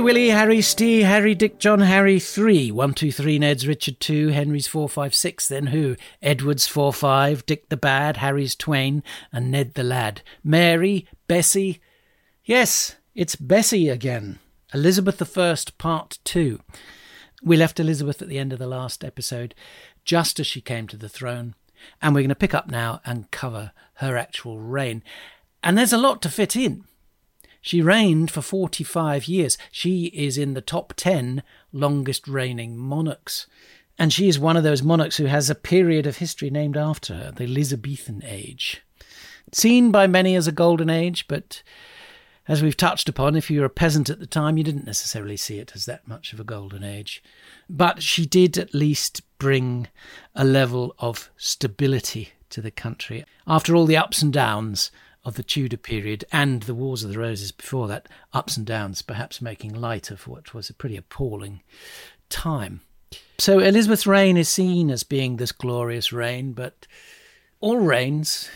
Willy, Harry, Stee, Harry, Dick, John, Harry, 3. 1, 2, 3, Ned's, Richard, 2, Henry's 4, 5, 6. Then who? Edward's 4, 5, Dick the Bad, Harry's Twain, and Ned the Lad. Mary, Bessie. Yes, it's Bessie again. Elizabeth I, Part 2. We left Elizabeth at the end of the last episode, just as she came to the throne, and we're going to pick up now and cover her actual reign. And there's a lot to fit in. She reigned for 45 years. She is in the top 10 longest reigning monarchs. And she is one of those monarchs who has a period of history named after her, the Elizabethan age. Seen by many as a golden age, but as we've touched upon, if you were a peasant at the time, you didn't necessarily see it as that much of a golden age. But she did at least bring a level of stability to the country. After all the ups and downs of the Tudor period and the Wars of the Roses before that, ups and downs, perhaps making light of what was a pretty appalling time. So Elizabeth's reign is seen as being this glorious reign, but all reigns,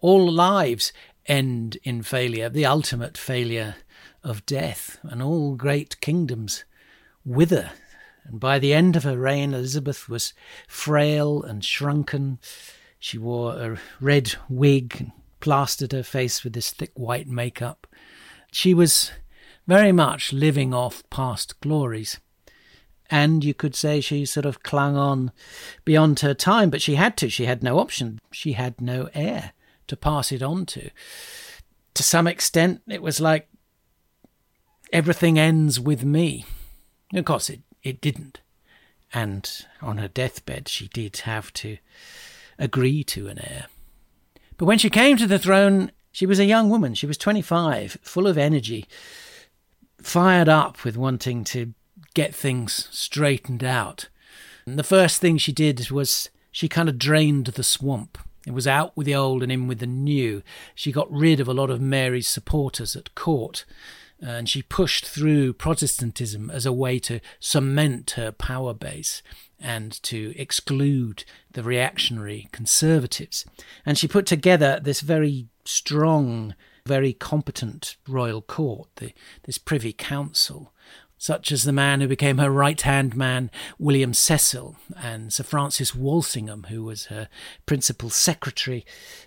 all lives end in failure, the ultimate failure of death, and all great kingdoms wither. And by the end of her reign, Elizabeth was frail and shrunken. She wore a red wig plastered her face with this thick white makeup. She was very much living off past glories. And you could say she sort of clung on beyond her time, but she had to. She had no option. She had no heir to pass it on to. To some extent, it was like everything ends with me. Of course, it, it didn't. And on her deathbed, she did have to agree to an heir. But when she came to the throne, she was a young woman. She was 25, full of energy, fired up with wanting to get things straightened out. And the first thing she did was she kind of drained the swamp. It was out with the old and in with the new. She got rid of a lot of Mary's supporters at court, and she pushed through Protestantism as a way to cement her power base and to exclude the reactionary conservatives. And she put together this very strong, very competent royal court, the, this Privy Council, such as the man who became her right hand man, William Cecil, and Sir Francis Walsingham, who was her principal secretary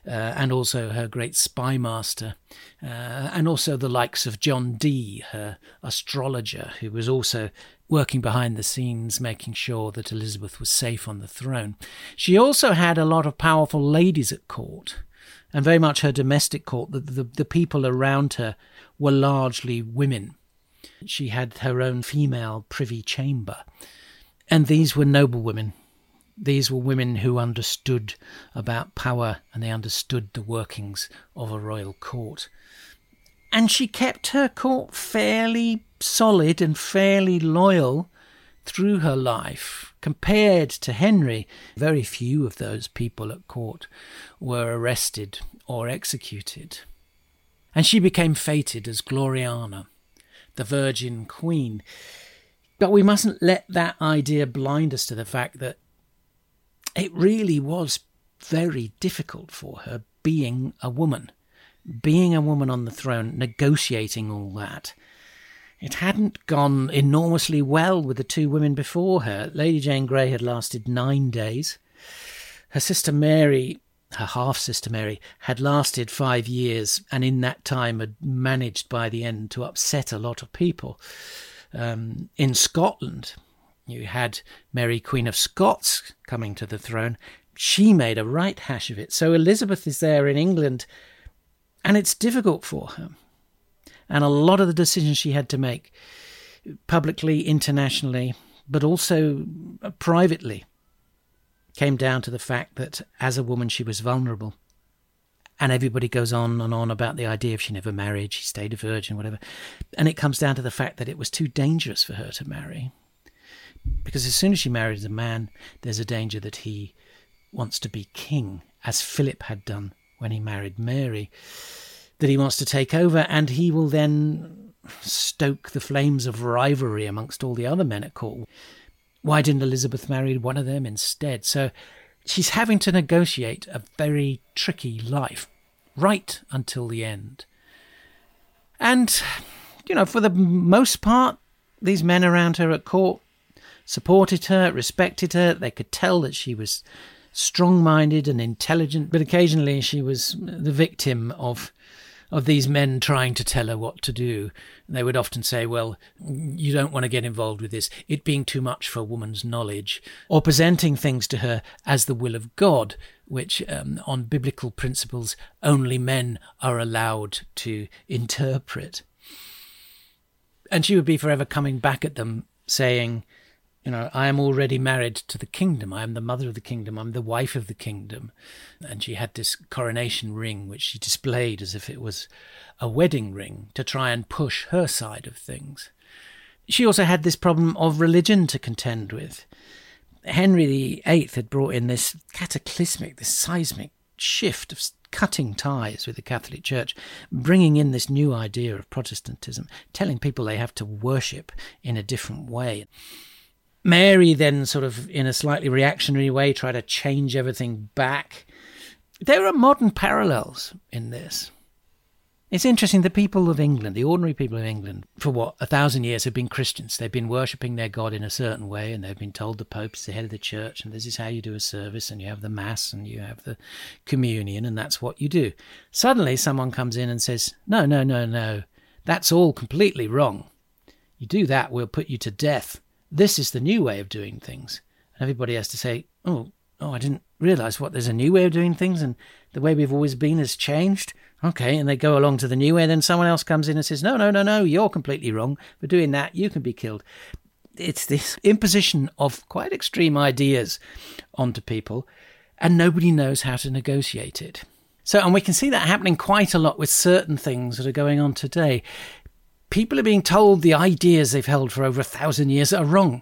uh, and also her great spy master, uh, and also the likes of John Dee, her astrologer, who was also working behind the scenes, making sure that Elizabeth was safe on the throne. She also had a lot of powerful ladies at court, and very much her domestic court. The, the, the people around her were largely women. She had her own female privy chamber. And these were noble women. These were women who understood about power and they understood the workings of a royal court. And she kept her court fairly solid and fairly loyal through her life. Compared to Henry, very few of those people at court were arrested or executed. And she became fated as Gloriana, the Virgin Queen. But we mustn't let that idea blind us to the fact that it really was very difficult for her being a woman, being a woman on the throne, negotiating all that. It hadn't gone enormously well with the two women before her. Lady Jane Grey had lasted nine days. Her sister Mary, her half sister Mary, had lasted five years, and in that time had managed by the end to upset a lot of people. Um, in Scotland, you had Mary, Queen of Scots, coming to the throne. She made a right hash of it. So Elizabeth is there in England, and it's difficult for her. And a lot of the decisions she had to make, publicly, internationally, but also privately, came down to the fact that as a woman she was vulnerable. And everybody goes on and on about the idea of she never married, she stayed a virgin, whatever. And it comes down to the fact that it was too dangerous for her to marry. Because as soon as she marries a man, there's a danger that he wants to be king, as Philip had done when he married Mary, that he wants to take over, and he will then stoke the flames of rivalry amongst all the other men at court. Why didn't Elizabeth marry one of them instead? So she's having to negotiate a very tricky life right until the end. And, you know, for the most part, these men around her at court supported her, respected her. They could tell that she was strong minded and intelligent, but occasionally she was the victim of of these men trying to tell her what to do. They would often say, Well, you don't want to get involved with this, it being too much for a woman's knowledge, or presenting things to her as the will of God, which, um, on biblical principles, only men are allowed to interpret. And she would be forever coming back at them, saying, you know, I am already married to the kingdom. I am the mother of the kingdom. I'm the wife of the kingdom. And she had this coronation ring, which she displayed as if it was a wedding ring to try and push her side of things. She also had this problem of religion to contend with. Henry VIII had brought in this cataclysmic, this seismic shift of cutting ties with the Catholic Church, bringing in this new idea of Protestantism, telling people they have to worship in a different way. Mary then, sort of in a slightly reactionary way, tried to change everything back. There are modern parallels in this. It's interesting the people of England, the ordinary people of England, for what, a thousand years have been Christians. They've been worshipping their God in a certain way, and they've been told the Pope's the head of the church, and this is how you do a service, and you have the Mass, and you have the communion, and that's what you do. Suddenly, someone comes in and says, No, no, no, no, that's all completely wrong. You do that, we'll put you to death. This is the new way of doing things. And everybody has to say, oh, oh, I didn't realize what there's a new way of doing things and the way we've always been has changed. Okay, and they go along to the new way, and then someone else comes in and says, No, no, no, no, you're completely wrong. For doing that, you can be killed. It's this imposition of quite extreme ideas onto people, and nobody knows how to negotiate it. So, and we can see that happening quite a lot with certain things that are going on today people are being told the ideas they've held for over a thousand years are wrong,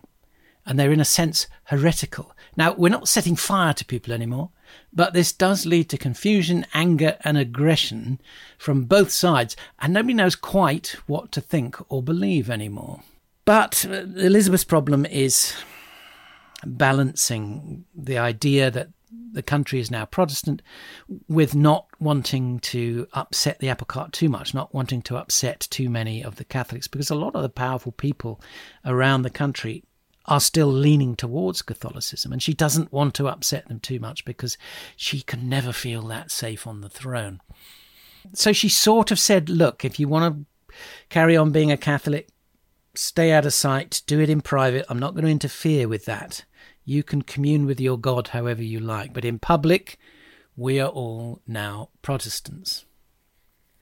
and they're in a sense heretical. Now, we're not setting fire to people anymore, but this does lead to confusion, anger, and aggression from both sides, and nobody knows quite what to think or believe anymore. But uh, Elizabeth's problem is balancing the idea that the country is now Protestant, with not wanting to upset the apple cart too much, not wanting to upset too many of the Catholics, because a lot of the powerful people around the country are still leaning towards Catholicism, and she doesn't want to upset them too much because she can never feel that safe on the throne. So she sort of said, Look, if you want to carry on being a Catholic, stay out of sight, do it in private. I'm not going to interfere with that. You can commune with your God however you like, but in public, we are all now Protestants.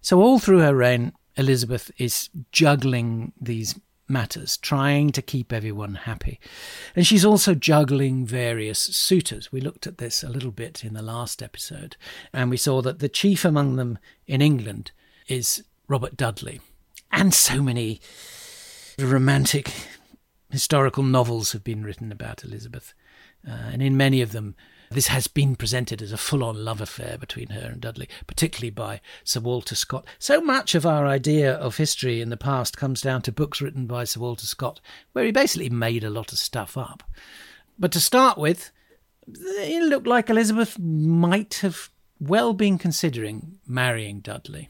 So, all through her reign, Elizabeth is juggling these matters, trying to keep everyone happy. And she's also juggling various suitors. We looked at this a little bit in the last episode, and we saw that the chief among them in England is Robert Dudley. And so many romantic historical novels have been written about Elizabeth. Uh, and in many of them, this has been presented as a full on love affair between her and Dudley, particularly by Sir Walter Scott. So much of our idea of history in the past comes down to books written by Sir Walter Scott, where he basically made a lot of stuff up. But to start with, it looked like Elizabeth might have well been considering marrying Dudley.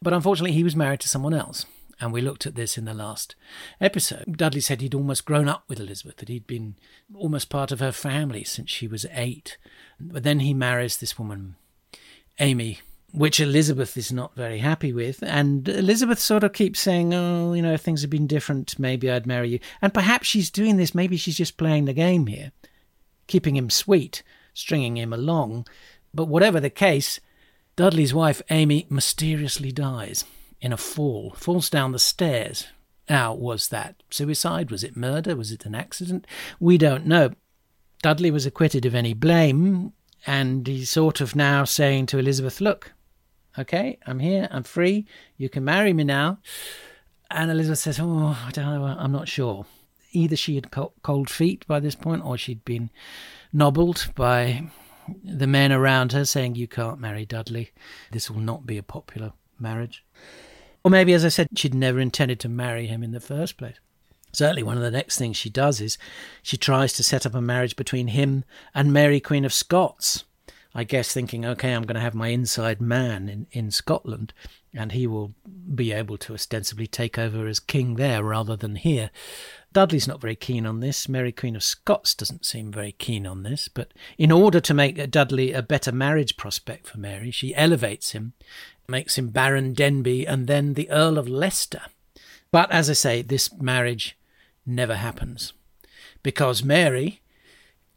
But unfortunately, he was married to someone else and we looked at this in the last episode. Dudley said he'd almost grown up with Elizabeth, that he'd been almost part of her family since she was eight. But then he marries this woman, Amy, which Elizabeth is not very happy with. And Elizabeth sort of keeps saying, Oh, you know, if things had been different, maybe I'd marry you. And perhaps she's doing this, maybe she's just playing the game here, keeping him sweet, stringing him along. But whatever the case, Dudley's wife, Amy, mysteriously dies in a fall, falls down the stairs. Now, was that suicide? Was it murder? Was it an accident? We don't know. Dudley was acquitted of any blame, and he's sort of now saying to Elizabeth, Look, okay, I'm here, I'm free, you can marry me now. And Elizabeth says, Oh, I don't know, I'm not sure. Either she had cold feet by this point, or she'd been nobbled by the men around her saying, You can't marry Dudley. This will not be a popular marriage. Or maybe, as I said, she'd never intended to marry him in the first place. Certainly, one of the next things she does is she tries to set up a marriage between him and Mary, Queen of Scots. I guess thinking, okay, I'm going to have my inside man in, in Scotland, and he will be able to ostensibly take over as king there rather than here. Dudley's not very keen on this. Mary, Queen of Scots, doesn't seem very keen on this. But in order to make Dudley a better marriage prospect for Mary, she elevates him makes him Baron Denbigh and then the Earl of Leicester. But as I say, this marriage never happens because Mary,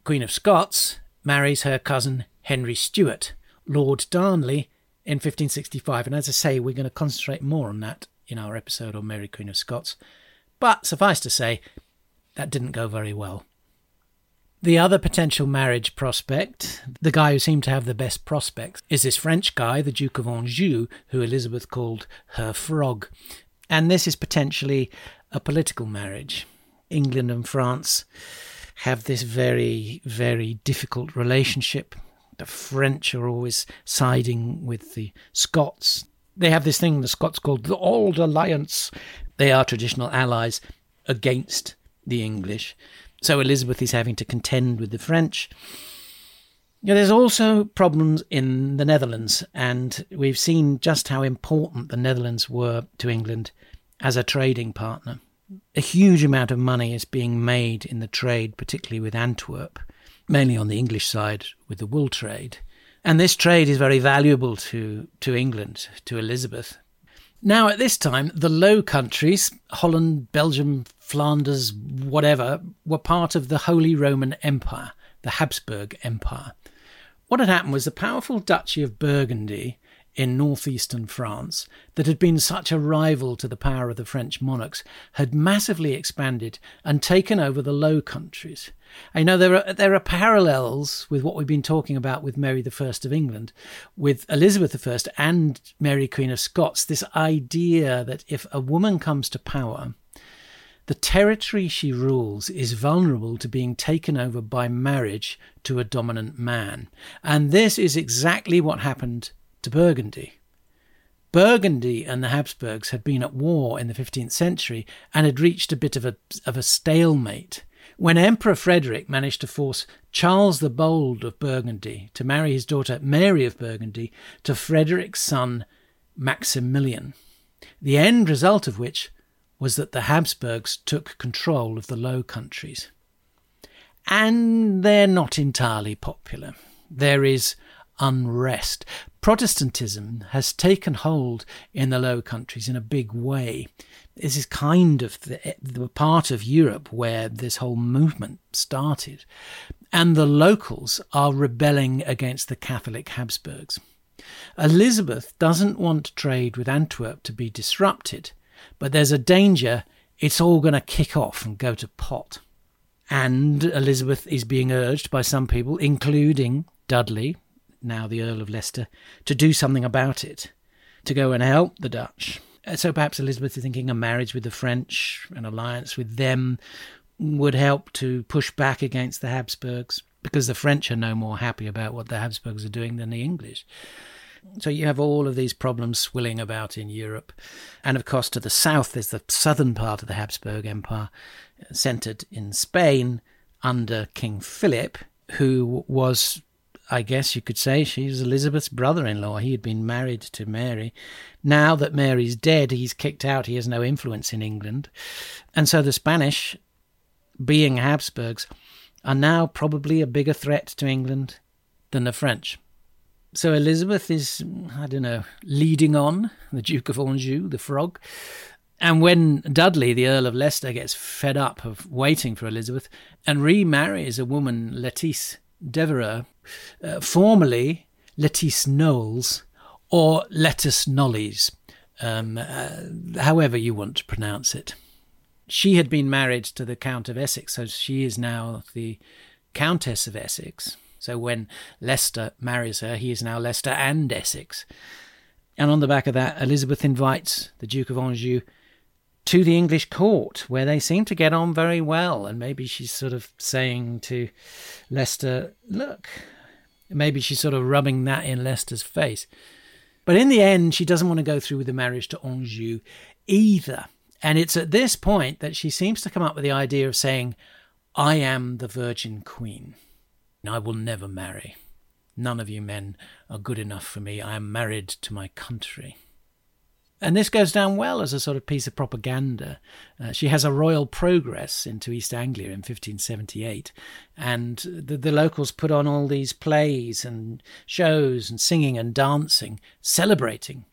Queen of Scots, marries her cousin Henry Stuart, Lord Darnley, in 1565. And as I say, we're going to concentrate more on that in our episode on Mary, Queen of Scots. But suffice to say, that didn't go very well. The other potential marriage prospect, the guy who seemed to have the best prospects, is this French guy, the Duke of Anjou, who Elizabeth called her frog. And this is potentially a political marriage. England and France have this very, very difficult relationship. The French are always siding with the Scots. They have this thing the Scots called the Auld Alliance. They are traditional allies against the English. So Elizabeth is having to contend with the French. Now, there's also problems in the Netherlands, and we've seen just how important the Netherlands were to England as a trading partner. A huge amount of money is being made in the trade, particularly with Antwerp, mainly on the English side with the wool trade. And this trade is very valuable to, to England, to Elizabeth. Now, at this time, the Low Countries, Holland, Belgium, Flanders, whatever, were part of the Holy Roman Empire, the Habsburg Empire. What had happened was the powerful Duchy of Burgundy in northeastern France, that had been such a rival to the power of the French monarchs, had massively expanded and taken over the Low Countries. I know there are there are parallels with what we've been talking about with Mary the First of England, with Elizabeth I and Mary Queen of Scots. This idea that if a woman comes to power, the territory she rules is vulnerable to being taken over by marriage to a dominant man. And this is exactly what happened to Burgundy. Burgundy and the Habsburgs had been at war in the 15th century and had reached a bit of a, of a stalemate. When Emperor Frederick managed to force Charles the Bold of Burgundy to marry his daughter Mary of Burgundy to Frederick's son Maximilian, the end result of which was that the Habsburgs took control of the Low Countries. And they're not entirely popular. There is unrest. Protestantism has taken hold in the Low Countries in a big way. This is kind of the, the part of Europe where this whole movement started. And the locals are rebelling against the Catholic Habsburgs. Elizabeth doesn't want trade with Antwerp to be disrupted, but there's a danger it's all going to kick off and go to pot. And Elizabeth is being urged by some people, including Dudley, now the Earl of Leicester, to do something about it, to go and help the Dutch. Uh, so perhaps Elizabeth is thinking a marriage with the French, an alliance with them, would help to push back against the Habsburgs, because the French are no more happy about what the Habsburgs are doing than the English. So you have all of these problems swilling about in Europe. And of course, to the south is the southern part of the Habsburg Empire, centered in Spain under King Philip, who was, I guess you could say, she's Elizabeth's brother in law. He had been married to Mary. Now that Mary's dead, he's kicked out. He has no influence in England. And so the Spanish, being Habsburgs, are now probably a bigger threat to England than the French. So Elizabeth is, I don't know, leading on the Duke of Anjou, the frog. And when Dudley, the Earl of Leicester, gets fed up of waiting for Elizabeth and remarries a woman, Lettice Devereux, uh, formerly Lettice Knowles or Lettice Knollys, um, uh, however you want to pronounce it. She had been married to the Count of Essex, so she is now the Countess of Essex. So when Leicester marries her, he is now Leicester and Essex. And on the back of that, Elizabeth invites the Duke of Anjou to the English court, where they seem to get on very well. And maybe she's sort of saying to Leicester, look, maybe she's sort of rubbing that in Leicester's face. But in the end, she doesn't want to go through with the marriage to Anjou either. And it's at this point that she seems to come up with the idea of saying, I am the Virgin Queen. I will never marry. None of you men are good enough for me. I am married to my country. And this goes down well as a sort of piece of propaganda. Uh, she has a royal progress into East Anglia in 1578, and the, the locals put on all these plays and shows and singing and dancing, celebrating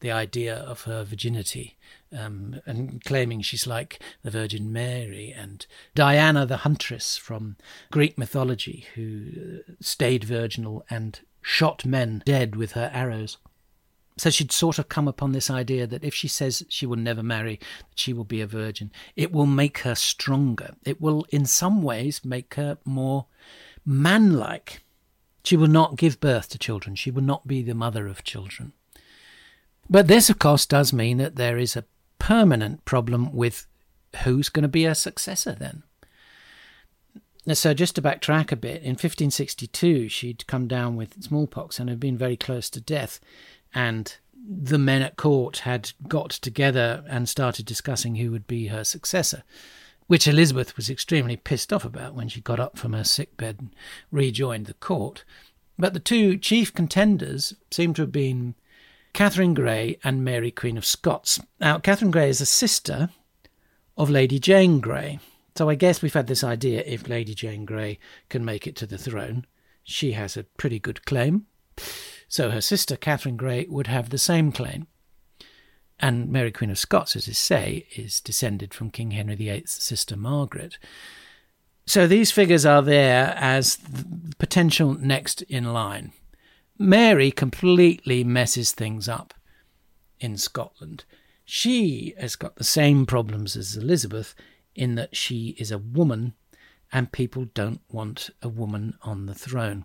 the idea of her virginity um, and claiming she's like the Virgin Mary and Diana the Huntress from Greek mythology, who uh, stayed virginal and shot men dead with her arrows. So she'd sort of come upon this idea that if she says she will never marry, that she will be a virgin, it will make her stronger. It will, in some ways, make her more manlike. She will not give birth to children. She will not be the mother of children. But this, of course, does mean that there is a permanent problem with who's going to be her successor then. So, just to backtrack a bit, in 1562, she'd come down with smallpox and had been very close to death. And the men at court had got together and started discussing who would be her successor, which Elizabeth was extremely pissed off about when she got up from her sickbed and rejoined the court. But the two chief contenders seem to have been Catherine Grey and Mary Queen of Scots. Now, Catherine Grey is a sister of Lady Jane Grey. So I guess we've had this idea if Lady Jane Grey can make it to the throne, she has a pretty good claim. So her sister Catherine Grey would have the same claim. And Mary Queen of Scots, as is say, is descended from King Henry VIII's sister Margaret. So these figures are there as the potential next in line. Mary completely messes things up in Scotland. She has got the same problems as Elizabeth in that she is a woman and people don't want a woman on the throne.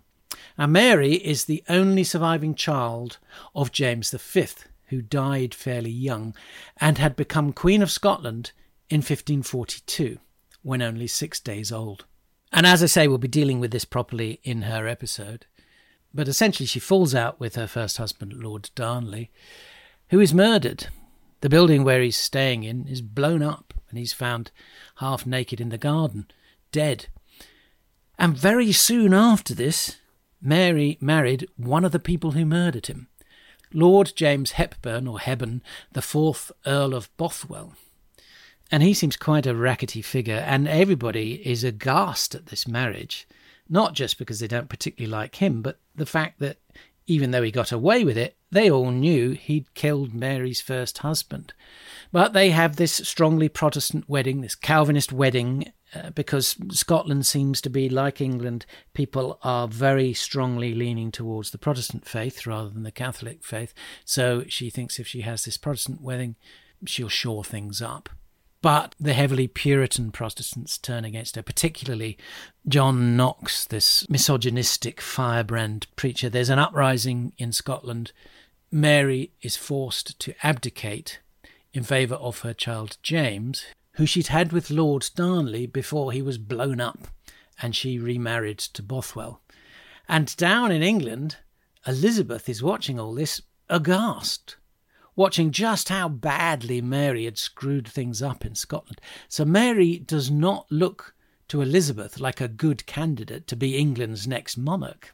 Now, Mary is the only surviving child of James V, who died fairly young and had become Queen of Scotland in 1542, when only six days old. And as I say, we'll be dealing with this properly in her episode. But essentially, she falls out with her first husband, Lord Darnley, who is murdered. The building where he's staying in is blown up, and he's found half naked in the garden, dead. And very soon after this, Mary married one of the people who murdered him, Lord James Hepburn, or Hebburn, the fourth Earl of Bothwell. And he seems quite a rackety figure, and everybody is aghast at this marriage not just because they don't particularly like him, but the fact that even though he got away with it, they all knew he'd killed Mary's first husband. But they have this strongly Protestant wedding, this Calvinist wedding, uh, because Scotland seems to be like England. People are very strongly leaning towards the Protestant faith rather than the Catholic faith. So she thinks if she has this Protestant wedding, she'll shore things up. But the heavily Puritan Protestants turn against her, particularly John Knox, this misogynistic firebrand preacher. There's an uprising in Scotland. Mary is forced to abdicate in favour of her child James, who she'd had with Lord Darnley before he was blown up, and she remarried to Bothwell. And down in England, Elizabeth is watching all this aghast watching just how badly Mary had screwed things up in Scotland. So Mary does not look to Elizabeth like a good candidate to be England's next monarch,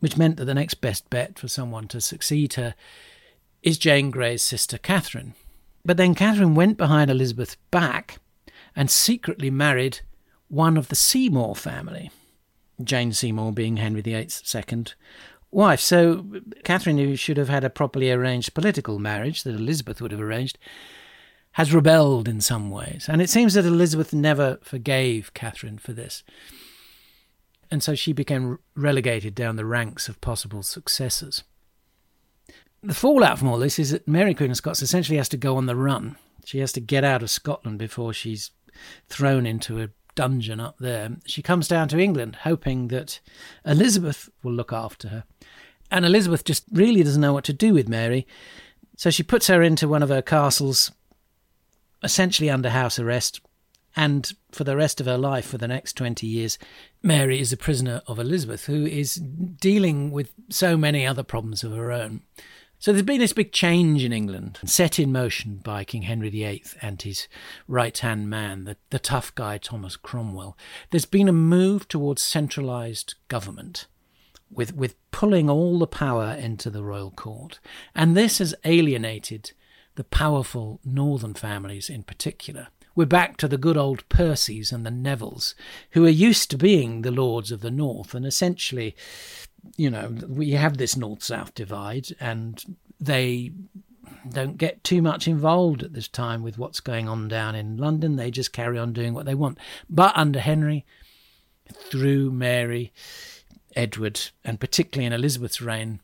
which meant that the next best bet for someone to succeed her is Jane Grey's sister Catherine. But then Catherine went behind Elizabeth's back and secretly married one of the Seymour family. Jane Seymour being Henry VIII's second wife. So Catherine, who should have had a properly arranged political marriage that Elizabeth would have arranged, has rebelled in some ways. And it seems that Elizabeth never forgave Catherine for this. And so she became relegated down the ranks of possible successors. The fallout from all this is that Mary Queen of Scots essentially has to go on the run. She has to get out of Scotland before she's thrown into a dungeon up there. She comes down to England, hoping that Elizabeth will look after her. And Elizabeth just really doesn't know what to do with Mary. So she puts her into one of her castles, essentially under house arrest. And for the rest of her life, for the next 20 years, Mary is a prisoner of Elizabeth, who is dealing with so many other problems of her own. So there's been this big change in England, set in motion by King Henry VIII and his right hand man, the, the tough guy Thomas Cromwell. There's been a move towards centralised government. With, with pulling all the power into the royal court. And this has alienated the powerful northern families in particular. We're back to the good old Percys and the Nevilles, who are used to being the lords of the north and essentially you know, we have this north south divide, and they don't get too much involved at this time with what's going on down in London. They just carry on doing what they want. But under Henry, through Mary, Edward, and particularly in Elizabeth's reign,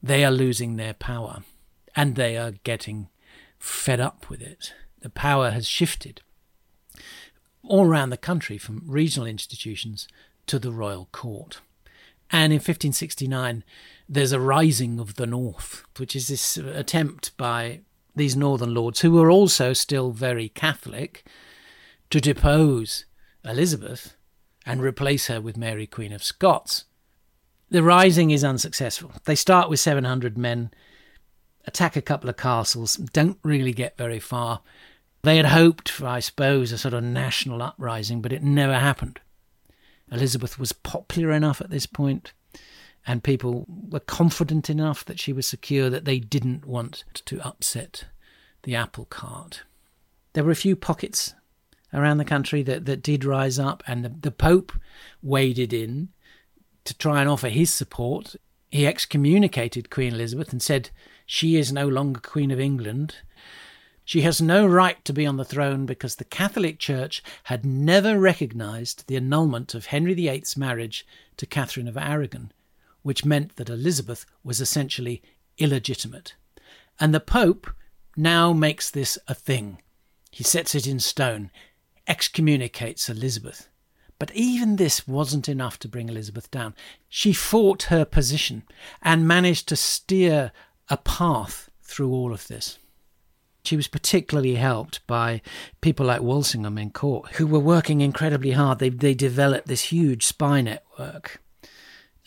they are losing their power and they are getting fed up with it. The power has shifted all around the country from regional institutions to the royal court. And in 1569, there's a rising of the North, which is this attempt by these northern lords, who were also still very Catholic, to depose Elizabeth and replace her with Mary, Queen of Scots. The rising is unsuccessful. They start with 700 men, attack a couple of castles, don't really get very far. They had hoped for, I suppose, a sort of national uprising, but it never happened. Elizabeth was popular enough at this point, and people were confident enough that she was secure that they didn't want to upset the apple cart. There were a few pockets around the country that, that did rise up, and the, the Pope waded in to try and offer his support. He excommunicated Queen Elizabeth and said she is no longer Queen of England she has no right to be on the throne because the Catholic Church had never recognized the annulment of Henry VIII's marriage to Catherine of Aragon, which meant that Elizabeth was essentially illegitimate. And the Pope now makes this a thing. He sets it in stone, excommunicates Elizabeth. But even this wasn't enough to bring Elizabeth down. She fought her position and managed to steer a path through all of this. She was particularly helped by people like Walsingham in court, who were working incredibly hard. They, they developed this huge spy network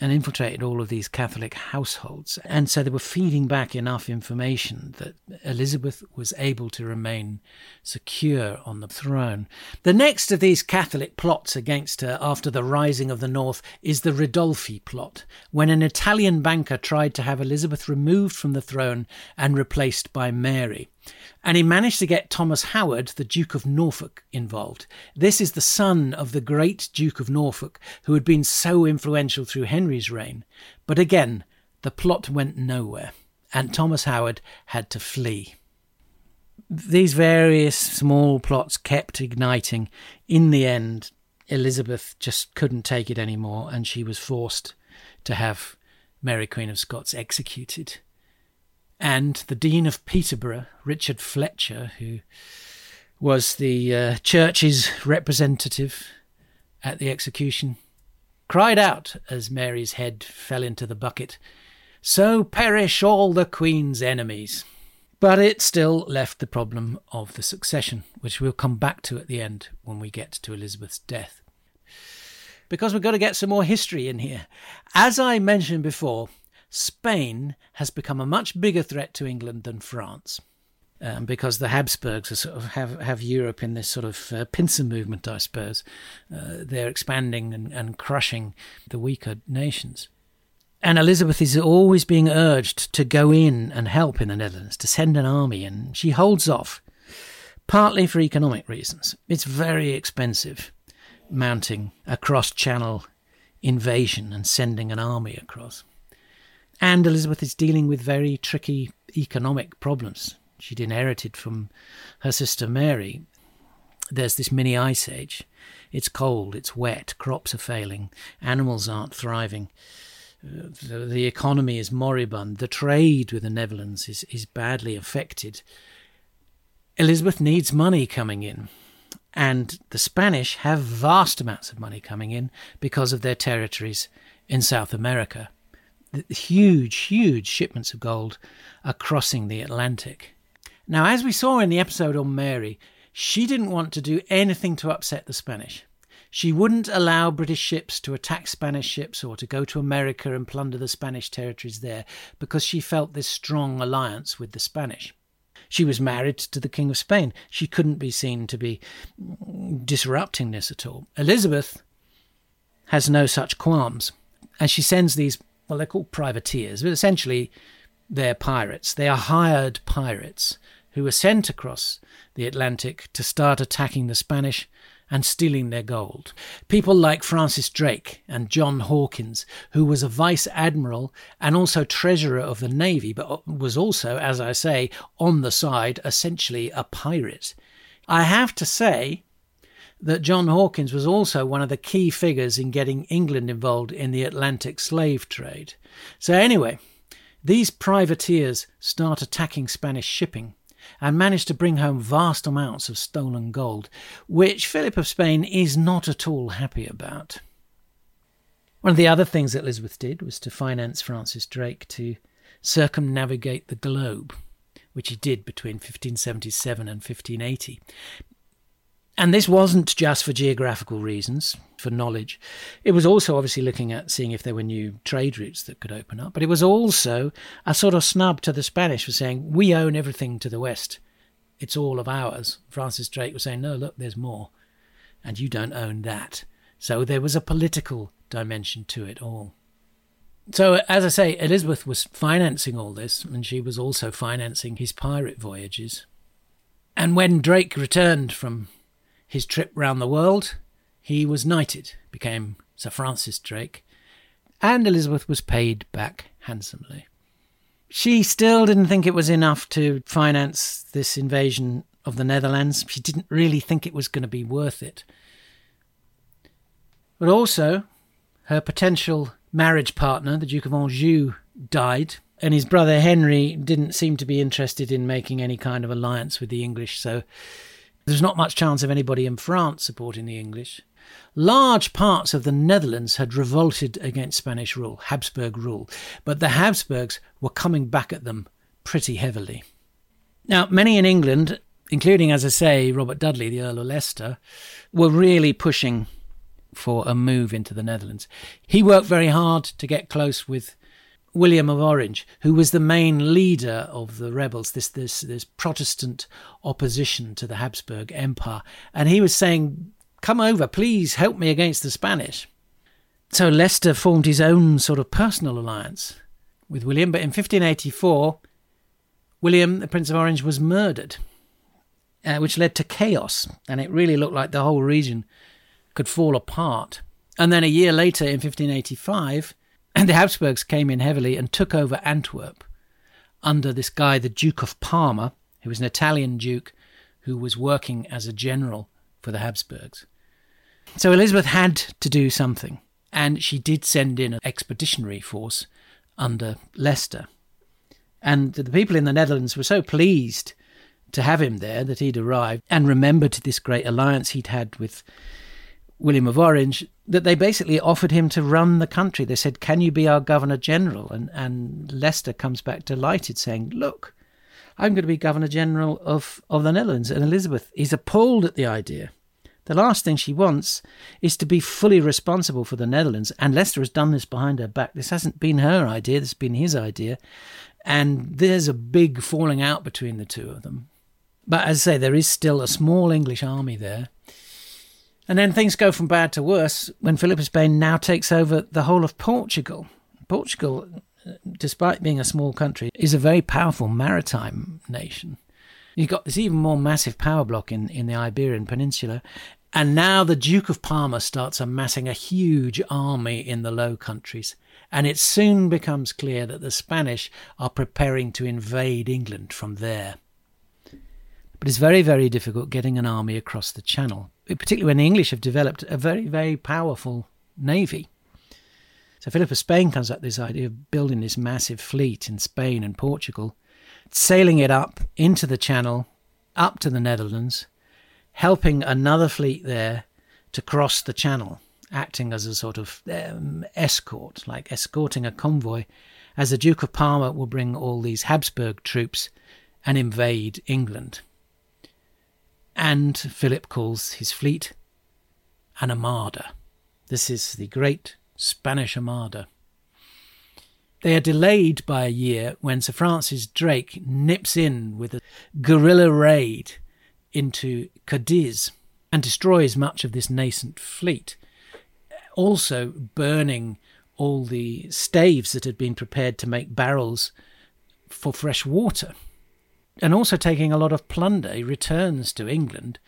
and infiltrated all of these Catholic households. And so they were feeding back enough information that Elizabeth was able to remain secure on the throne. The next of these Catholic plots against her after the rising of the North is the Ridolfi plot, when an Italian banker tried to have Elizabeth removed from the throne and replaced by Mary. And he managed to get Thomas Howard, the Duke of Norfolk, involved. This is the son of the great Duke of Norfolk, who had been so influential through Henry's reign. But again, the plot went nowhere, and Thomas Howard had to flee. These various small plots kept igniting. In the end, Elizabeth just couldn't take it anymore, and she was forced to have Mary Queen of Scots executed. And the Dean of Peterborough, Richard Fletcher, who was the uh, church's representative at the execution, cried out as Mary's head fell into the bucket, So perish all the Queen's enemies. But it still left the problem of the succession, which we'll come back to at the end when we get to Elizabeth's death. Because we've got to get some more history in here. As I mentioned before, Spain has become a much bigger threat to England than France um, because the Habsburgs sort of have, have Europe in this sort of uh, pincer movement, I suppose. Uh, they're expanding and, and crushing the weaker nations. And Elizabeth is always being urged to go in and help in the Netherlands, to send an army, and she holds off, partly for economic reasons. It's very expensive mounting a cross channel invasion and sending an army across. And Elizabeth is dealing with very tricky economic problems she'd inherited from her sister Mary. There's this mini ice age. It's cold, it's wet, crops are failing, animals aren't thriving. The, the economy is moribund. The trade with the Netherlands is, is badly affected. Elizabeth needs money coming in. And the Spanish have vast amounts of money coming in because of their territories in South America. Huge, huge shipments of gold are crossing the Atlantic. Now, as we saw in the episode on Mary, she didn't want to do anything to upset the Spanish. She wouldn't allow British ships to attack Spanish ships or to go to America and plunder the Spanish territories there because she felt this strong alliance with the Spanish. She was married to the King of Spain. She couldn't be seen to be disrupting this at all. Elizabeth has no such qualms, and she sends these, well, they're called privateers, but essentially they're pirates. They are hired pirates who were sent across the Atlantic to start attacking the Spanish and stealing their gold. People like Francis Drake and John Hawkins, who was a vice admiral and also treasurer of the navy, but was also, as I say, on the side, essentially a pirate. I have to say that John Hawkins was also one of the key figures in getting England involved in the Atlantic slave trade. So, anyway, these privateers start attacking Spanish shipping and manage to bring home vast amounts of stolen gold, which Philip of Spain is not at all happy about. One of the other things that Elizabeth did was to finance Francis Drake to circumnavigate the globe, which he did between 1577 and 1580. And this wasn't just for geographical reasons, for knowledge. It was also obviously looking at seeing if there were new trade routes that could open up. But it was also a sort of snub to the Spanish for saying, we own everything to the west. It's all of ours. Francis Drake was saying, no, look, there's more. And you don't own that. So there was a political dimension to it all. So, as I say, Elizabeth was financing all this, and she was also financing his pirate voyages. And when Drake returned from his trip round the world, he was knighted, became Sir Francis Drake, and Elizabeth was paid back handsomely. She still didn't think it was enough to finance this invasion of the Netherlands. She didn't really think it was going to be worth it. But also, her potential marriage partner, the Duke of Anjou, died, and his brother Henry didn't seem to be interested in making any kind of alliance with the English, so there's not much chance of anybody in France supporting the English. Large parts of the Netherlands had revolted against Spanish rule, Habsburg rule, but the Habsburgs were coming back at them pretty heavily. Now, many in England, including, as I say, Robert Dudley, the Earl of Leicester, were really pushing for a move into the Netherlands. He worked very hard to get close with William of Orange, who was the main leader of the rebels, this this this Protestant opposition to the Habsburg Empire, and he was saying, "Come over, please help me against the Spanish." So Leicester formed his own sort of personal alliance with William, but in 1584, William, the Prince of Orange, was murdered, uh, which led to chaos, and it really looked like the whole region could fall apart. And then a year later, in 1585, And the Habsburgs came in heavily and took over Antwerp under this guy, the Duke of Parma, who was an Italian duke who was working as a general for the Habsburgs. So Elizabeth had to do something, and she did send in an expeditionary force under Leicester. And the people in the Netherlands were so pleased to have him there that he'd arrived and remembered this great alliance he'd had with William of Orange that they basically offered him to run the country. They said, Can you be our Governor General? And, and Leicester comes back delighted, saying, Look, I'm going to be Governor General of, of the Netherlands. And Elizabeth is appalled at the idea. The last thing she wants is to be fully responsible for the Netherlands. And Leicester has done this behind her back. This hasn't been her idea, this has been his idea. And there's a big falling out between the two of them. But as I say, there is still a small English army there. And then things go from bad to worse when Philip of Spain now takes over the whole of Portugal. Portugal, uh, despite being a small country, is a very powerful maritime nation. You've got this even more massive power block in, in the Iberian Peninsula. And now the Duke of Parma starts amassing a huge army in the Low Countries. And it soon becomes clear that the Spanish are preparing to invade England from there. But it's very, very difficult getting an army across the Channel particularly when the English have developed a very, very powerful navy. So Philip of Spain comes up with this idea of building this massive fleet in Spain and Portugal, sailing it up into the Channel, up to the Netherlands, helping another fleet there to cross the Channel, acting as a sort of um, escort, like escorting a convoy, as the Duke of Parma will bring all these Habsburg troops and invade England and Philip calls his fleet an armada. This is the great Spanish armada. They are delayed by a year when Sir Francis Drake nips in with a guerrilla raid into Cadiz and destroys much of this nascent fleet, also burning all the staves that had been prepared to make barrels for fresh water and also taking a lot of plunder, he returns to England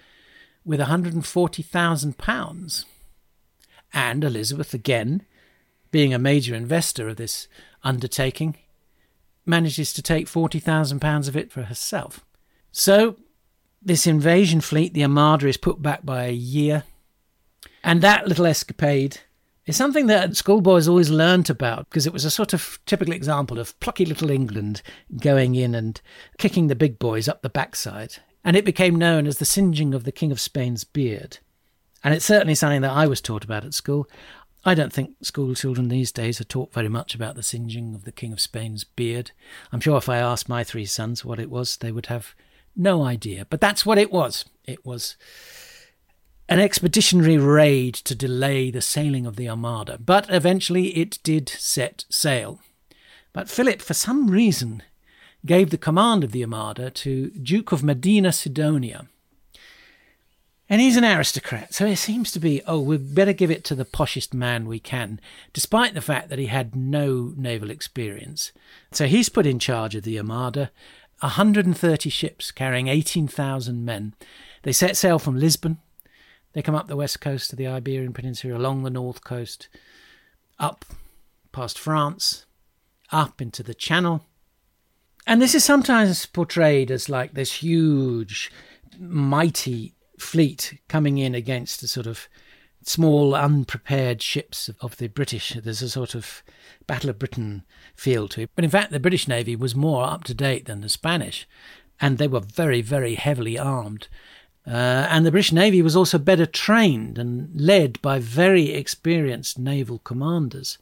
with £140,000. And Elizabeth, again, being a major investor of this undertaking, manages to take £40,000 of it for herself. So, this invasion fleet, the Armada, is put back by a year. And that little escapade it's something that schoolboys always learnt about because it was a sort of typical example of plucky little England going in and kicking the big boys up the backside. And it became known as the singeing of the King of Spain's beard. And it's certainly something that I was taught about at school. I don't think school children these days are taught very much about the singeing of the King of Spain's beard. I'm sure if I asked my three sons what it was, they would have no idea. But that's what it was. It was an expeditionary raid to delay the sailing of the Armada, but eventually it did set sail. But Philip, for some reason, gave the command of the Armada to Duke of Medina Sidonia. And he's an aristocrat, so it seems to be, oh, we'd better give it to the poshest man we can, despite the fact that he had no naval experience. So he's put in charge of the Armada, 130 ships carrying 18,000 men. They set sail from Lisbon, they come up the west coast of the Iberian Peninsula, along the north coast, up past France, up into the Channel. And this is sometimes portrayed as like this huge, mighty fleet coming in against a sort of small, unprepared ships of the British. There's a sort of Battle of Britain feel to it. But in fact, the British Navy was more up to date than the Spanish, and they were very, very heavily armed. Uh, and the British Navy was also better trained and led by very experienced naval commanders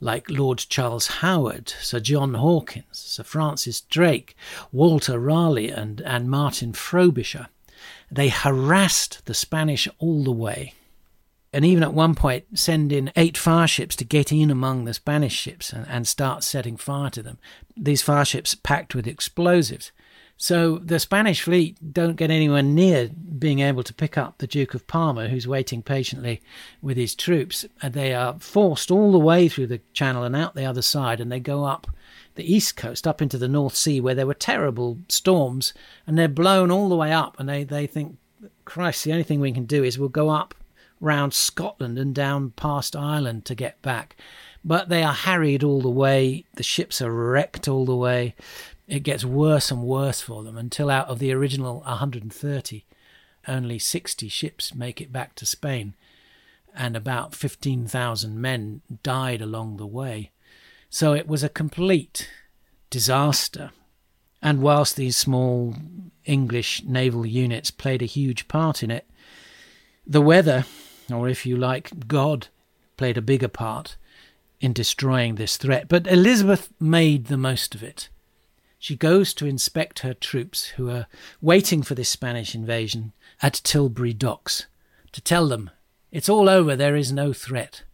like Lord Charles Howard, Sir John Hawkins, Sir Francis Drake, Walter Raleigh, and, and Martin Frobisher. They harassed the Spanish all the way. And even at one point, send in eight fire ships to get in among the Spanish ships and, and start setting fire to them. These fire ships packed with explosives. So the Spanish fleet don't get anywhere near being able to pick up the Duke of Parma, who's waiting patiently with his troops. And they are forced all the way through the channel and out the other side, and they go up the east coast, up into the North Sea, where there were terrible storms, and they're blown all the way up. And they, they think, Christ, the only thing we can do is we'll go up round Scotland and down past Ireland to get back. but they are harried all the way. The ships are wrecked all the way. It gets worse and worse for them until out of the original 130, only 60 ships make it back to Spain, and about 15,000 men died along the way. So it was a complete disaster. And whilst these small English naval units played a huge part in it, the weather, or if you like, God, played a bigger part in destroying this threat. But Elizabeth made the most of it. She goes to inspect her troops who are waiting for this Spanish invasion at Tilbury docks to tell them it's all over, there is no threat.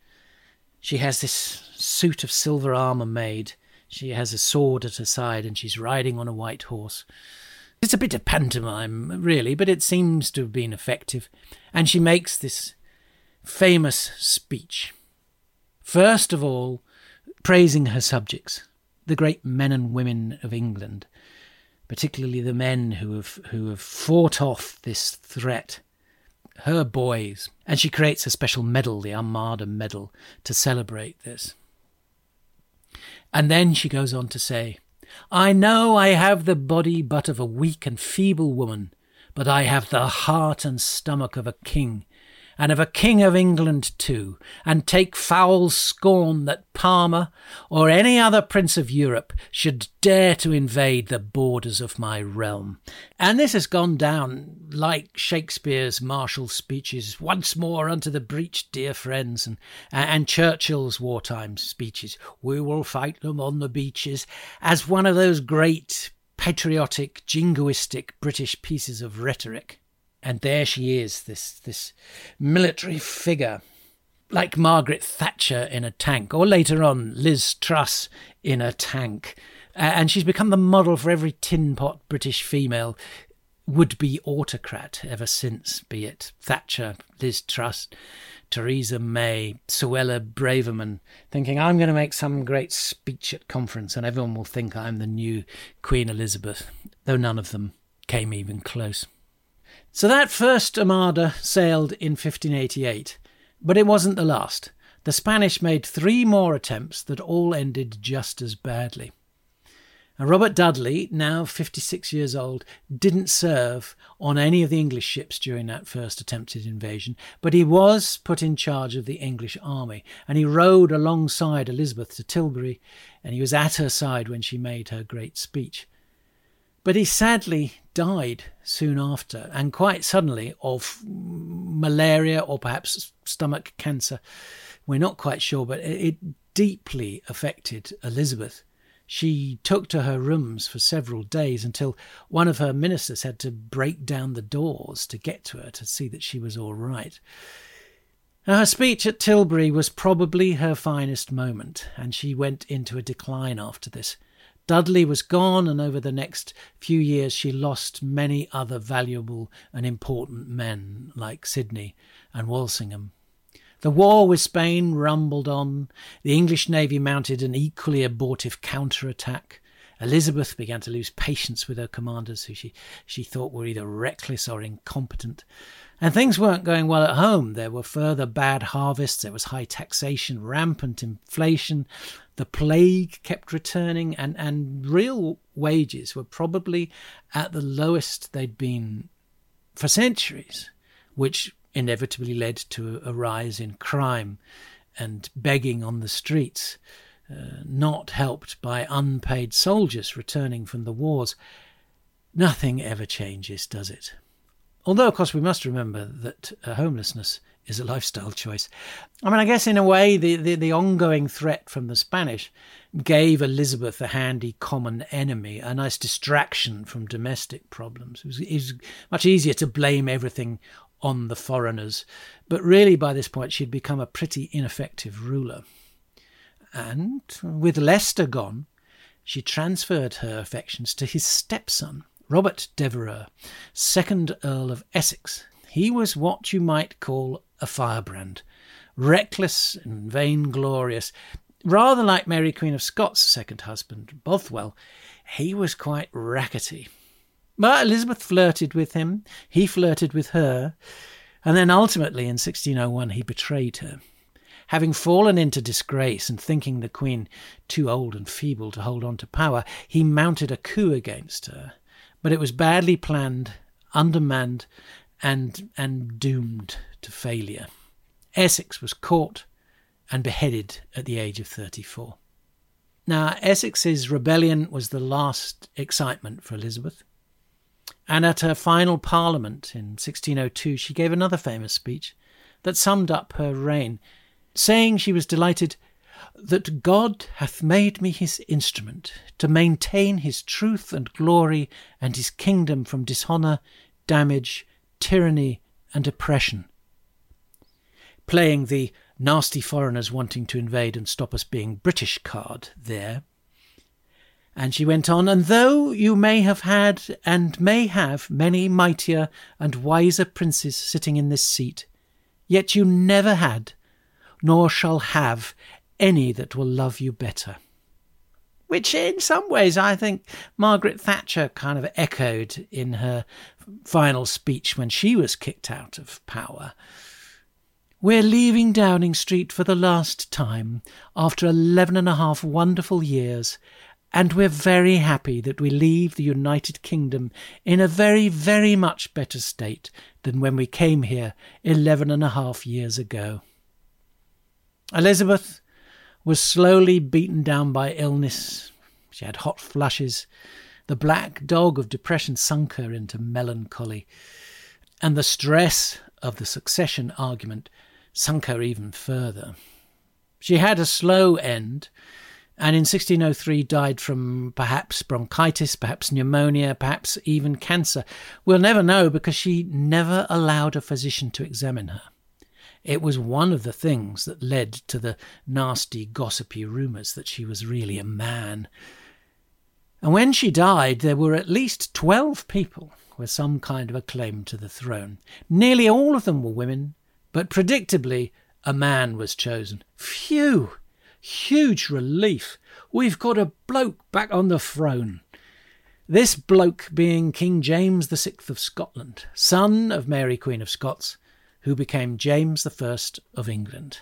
She has this suit of silver armour made. She has a sword at her side and she's riding on a white horse. It's a bit of pantomime, really, but it seems to have been effective. And she makes this famous speech. First of all, praising her subjects, the great men and women of England, particularly the men who have, who have fought off this threat, her boys. And she creates a special medal, the Armada Medal, to celebrate this. And then she goes on to say, I know I have the body but of a weak and feeble woman, but I have the heart and stomach of a king, and of a king of England too, and take foul scorn that Parma or any other prince of Europe should dare to invade the borders of my realm. And this has gone down like Shakespeare's martial speeches, once more unto the breach, dear friends, and, and Churchill's wartime speeches, we will fight them on the beaches, as one of those great patriotic, jingoistic British pieces of rhetoric. And there she is, this this military figure, like Margaret Thatcher in a tank, or later on Liz Truss in a tank. And she's become the model for every tin pot British female would be autocrat ever since, be it Thatcher, Liz Truss, Theresa May, Suella Braverman, thinking, I'm going to make some great speech at conference and everyone will think I'm the new Queen Elizabeth, though none of them came even close. So that first armada sailed in 1588, but it wasn't the last. The Spanish made three more attempts that all ended just as badly. And Robert Dudley, now 56 years old, didn't serve on any of the English ships during that first attempted invasion, but he was put in charge of the English army, and he rode alongside Elizabeth to Tilbury, and he was at her side when she made her great speech. But he sadly died soon after, and quite suddenly, of malaria or perhaps stomach cancer. We're not quite sure, but it deeply affected Elizabeth. She took to her rooms for several days until one of her ministers had to break down the doors to get to her to see that she was all right. Her speech at Tilbury was probably her finest moment, and she went into a decline after this. Dudley was gone, and over the next few years she lost many other valuable and important men like Sidney and Walsingham. The war with Spain rumbled on. The English navy mounted an equally abortive counter-attack. Elizabeth began to lose patience with her commanders, who she, she thought were either reckless or incompetent. And things weren't going well at home. There were further bad harvests, there was high taxation, rampant inflation, the plague kept returning, and, and real wages were probably at the lowest they'd been for centuries, which inevitably led to a rise in crime and begging on the streets, uh, not helped by unpaid soldiers returning from the wars. Nothing ever changes, does it? Although, of course, we must remember that uh, homelessness is a lifestyle choice. I mean, I guess in a way, the, the, the, ongoing threat from the Spanish gave Elizabeth a handy common enemy, a nice distraction from domestic problems. It was, it was much easier to blame everything on the foreigners, but really by this point she'd become a pretty ineffective ruler. And with Leicester gone, she transferred her affections to his stepson, Robert Devereux, second Earl of Essex. He was what you might call a firebrand, reckless and vainglorious, rather like Mary Queen of Scots' second husband, Bothwell. He was quite rackety. But Elizabeth flirted with him, he flirted with her, and then ultimately in 1601 he betrayed her. Having fallen into disgrace and thinking the Queen too old and feeble to hold on to power, he mounted a coup against her. But it was badly planned, undermanned, and, and doomed to failure. Essex was caught and beheaded at the age of 34. Now, Essex's rebellion was the last excitement for Elizabeth. And at her final parliament in 1602, she gave another famous speech that summed up her reign, saying she was delighted that God hath made me his instrument to maintain his truth and glory and his kingdom from dishonour, damage, tyranny, and oppression. Playing the nasty foreigners wanting to invade and stop us being British card there. And she went on, and though you may have had and may have many mightier and wiser princes sitting in this seat, yet you never had, nor shall have, any that will love you better. Which, in some ways, I think Margaret Thatcher kind of echoed in her final speech when she was kicked out of power. We're leaving Downing Street for the last time after eleven and a half wonderful years, and we're very happy that we leave the United Kingdom in a very, very much better state than when we came here eleven and a half years ago. Elizabeth was slowly beaten down by illness. She had hot flushes. The black dog of depression sunk her into melancholy. And the stress of the succession argument sunk her even further. She had a slow end, and in 1603 died from perhaps bronchitis, perhaps pneumonia, perhaps even cancer. We'll never know because she never allowed a physician to examine her. It was one of the things that led to the nasty, gossipy rumours that she was really a man. And when she died, there were at least twelve people with some kind of a claim to the throne. Nearly all of them were women, but predictably, a man was chosen. Phew! Huge relief. We've got a bloke back on the throne. This bloke being King James VI of Scotland, son of Mary Queen of Scots, who became James I of England.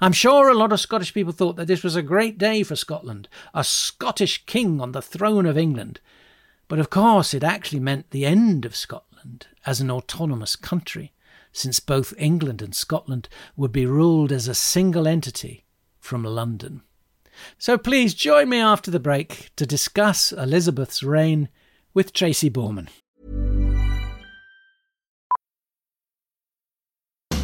I'm sure a lot of Scottish people thought that this was a great day for Scotland, a Scottish king on the throne of England. But of course, it actually meant the end of Scotland as an autonomous country since both England and Scotland would be ruled as a single entity from London. So please join me after the break to discuss Elizabeth's reign with Tracy Borman.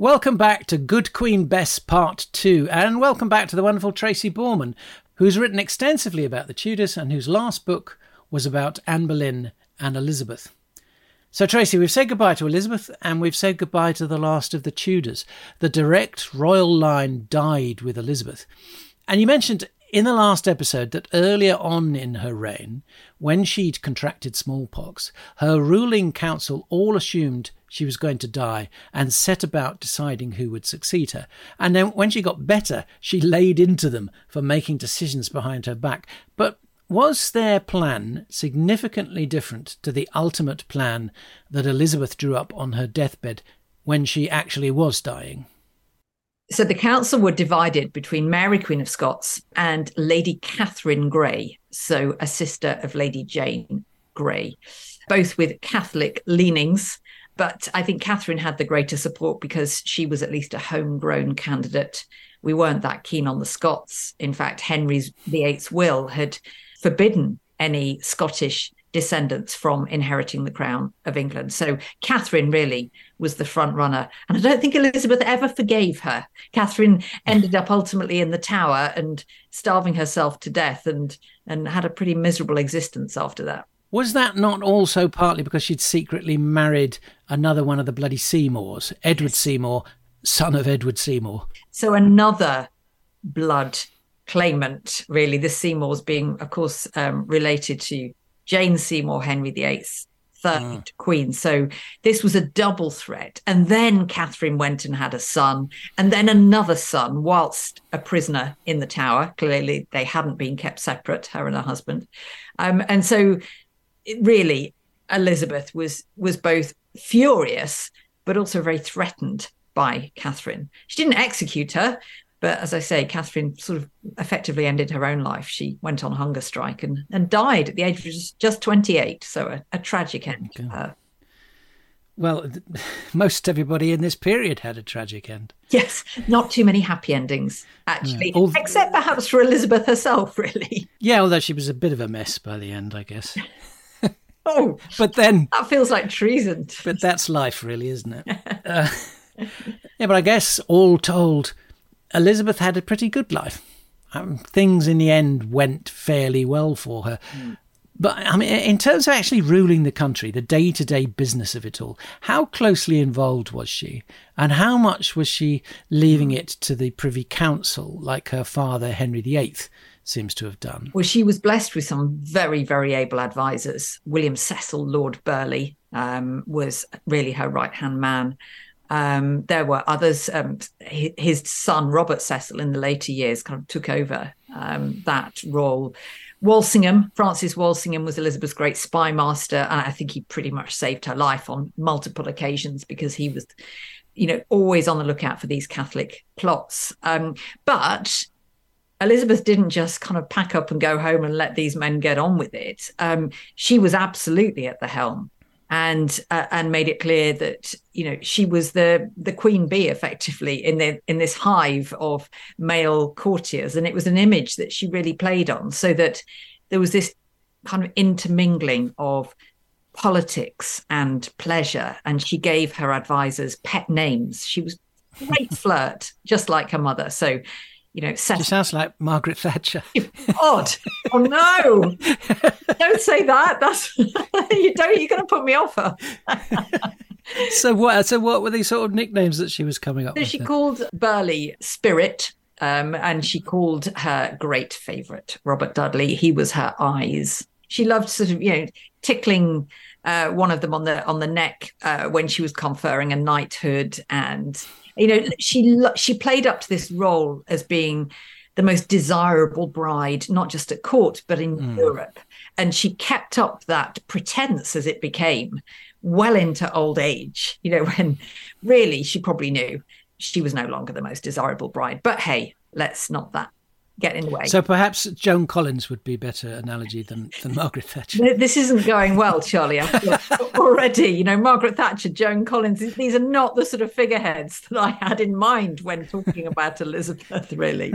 Welcome back to Good Queen Bess Part 2, and welcome back to the wonderful Tracy Borman, who's written extensively about the Tudors and whose last book was about Anne Boleyn and Elizabeth. So, Tracy, we've said goodbye to Elizabeth and we've said goodbye to the last of the Tudors. The direct royal line died with Elizabeth. And you mentioned in the last episode that earlier on in her reign, when she'd contracted smallpox, her ruling council all assumed she was going to die and set about deciding who would succeed her. And then when she got better, she laid into them for making decisions behind her back. But was their plan significantly different to the ultimate plan that Elizabeth drew up on her deathbed when she actually was dying? So the council were divided between Mary, Queen of Scots, and Lady Catherine Grey, so a sister of Lady Jane Grey, both with Catholic leanings. But I think Catherine had the greater support because she was at least a homegrown candidate. We weren't that keen on the Scots. In fact, Henry's VIII's will had forbidden any Scottish descendants from inheriting the crown of England. So Catherine really was the front runner. And I don't think Elizabeth ever forgave her. Catherine ended up ultimately in the tower and starving herself to death and and had a pretty miserable existence after that. Was that not also partly because she'd secretly married another one of the bloody Seymours, Edward Seymour, son of Edward Seymour? So another blood claimant, really, the Seymours being, of course, um, related to Jane Seymour, Henry VIII's third mm. queen. So this was a double threat. And then Catherine went and had a son, and then another son, whilst a prisoner in the tower. Clearly, they hadn't been kept separate, her and her husband. Um, and so, really, Elizabeth was was both furious but also very threatened by Catherine. She didn't execute her, but as I say, Catherine sort of effectively ended her own life. She went on hunger strike and, and died at the age of just 28. So a, a tragic end okay. for her. Well, most everybody in this period had a tragic end. Yes, not too many happy endings, actually, except perhaps for Elizabeth herself, really. Yeah, although she was a bit of a mess by the end, I guess. Oh, but then that feels like treason. But that's life, really, isn't it? uh, yeah, but I guess all told, Elizabeth had a pretty good life. Um, things in the end went fairly well for her. Mm. But I mean, in terms of actually ruling the country, the day to day business of it all, how closely involved was she? And how much was she leaving it to the Privy Council, like her father, Henry VIII, seems to have done? Well, she was blessed with some very, very able advisors. William Cecil, Lord Burghley, um, was really her right hand man. Um, there were others. Um, his son Robert Cecil, in the later years, kind of took over um, that role. Walsingham, Francis Walsingham, was Elizabeth's great spy master, and I think he pretty much saved her life on multiple occasions because he was, you know, always on the lookout for these Catholic plots. Um, but Elizabeth didn't just kind of pack up and go home and let these men get on with it. Um, she was absolutely at the helm and uh, and made it clear that you know she was the the queen bee effectively in the in this hive of male courtiers. And it was an image that she really played on so that there was this kind of intermingling of politics and pleasure. And she gave her advisors pet names. She was great flirt just like her mother. So you know, set. She sounds like Margaret Thatcher. Odd. oh no! don't say that. That's you don't. You're going to put me off her. so what? So what were these sort of nicknames that she was coming up so with? She then? called Burghley Spirit, um, and she called her great favourite Robert Dudley. He was her eyes. She loved sort of you know tickling uh, one of them on the on the neck uh, when she was conferring a knighthood and you know she she played up to this role as being the most desirable bride not just at court but in mm. Europe and she kept up that pretense as it became well into old age you know when really she probably knew she was no longer the most desirable bride but hey let's not that get in the way. So perhaps Joan Collins would be a better analogy than, than Margaret Thatcher. This isn't going well, Charlie. already, you know, Margaret Thatcher, Joan Collins, these are not the sort of figureheads that I had in mind when talking about Elizabeth, really.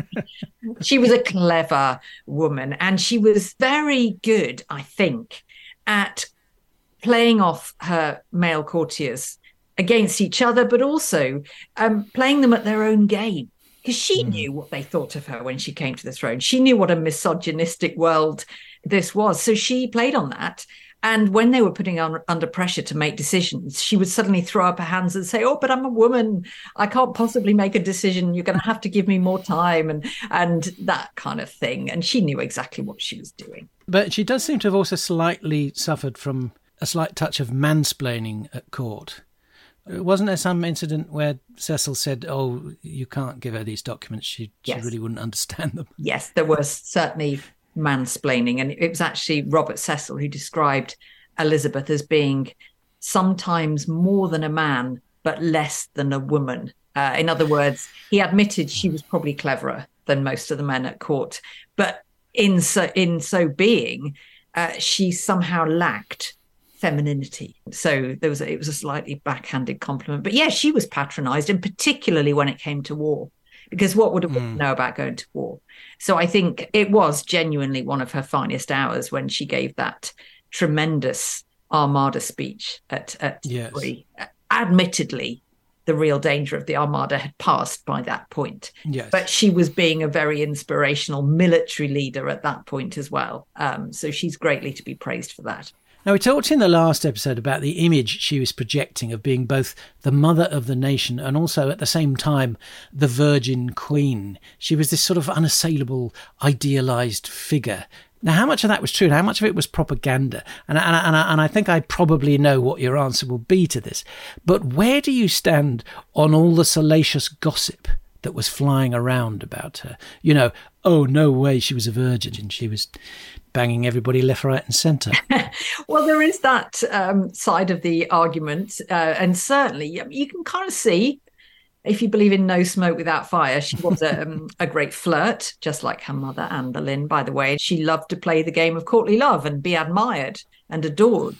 she was a clever woman and she was very good, I think, at playing off her male courtiers against each other, but also um, playing them at their own game because she mm. knew what they thought of her when she came to the throne. She knew what a misogynistic world this was. So she played on that. And when they were putting on under pressure to make decisions, she would suddenly throw up her hands and say, "Oh, but I'm a woman. I can't possibly make a decision. You're going to have to give me more time," and and that kind of thing. And she knew exactly what she was doing. But she does seem to have also slightly suffered from a slight touch of mansplaining at court. Wasn't there some incident where Cecil said, "Oh, you can't give her these documents; she yes. she really wouldn't understand them"? Yes, there was certainly mansplaining, and it was actually Robert Cecil who described Elizabeth as being sometimes more than a man, but less than a woman. Uh, in other words, he admitted she was probably cleverer than most of the men at court, but in so in so being, uh, she somehow lacked femininity. So there was a, it was a slightly backhanded compliment. But yeah, she was patronized, and particularly when it came to war, because what would a woman mm. know about going to war? So I think it was genuinely one of her finest hours when she gave that tremendous Armada speech at at yes. Admittedly, the real danger of the Armada had passed by that point. Yes. But she was being a very inspirational military leader at that point as well. Um, so she's greatly to be praised for that. Now, we talked in the last episode about the image she was projecting of being both the mother of the nation and also at the same time the Virgin Queen. She was this sort of unassailable, idealized figure. Now, how much of that was true and how much of it was propaganda? And, and, and, and I think I probably know what your answer will be to this. But where do you stand on all the salacious gossip that was flying around about her? You know, oh, no way she was a virgin. And she was banging everybody left, right, and centre. well, there is that um, side of the argument, uh, and certainly you can kind of see. If you believe in no smoke without fire, she was a, um, a great flirt, just like her mother, Anne Boleyn, by the way. She loved to play the game of courtly love and be admired and adored.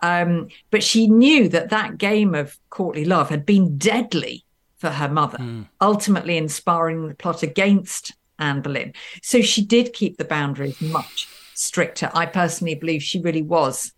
Um, but she knew that that game of courtly love had been deadly for her mother, mm. ultimately inspiring the plot against Anne Boleyn. So she did keep the boundaries much stricter. I personally believe she really was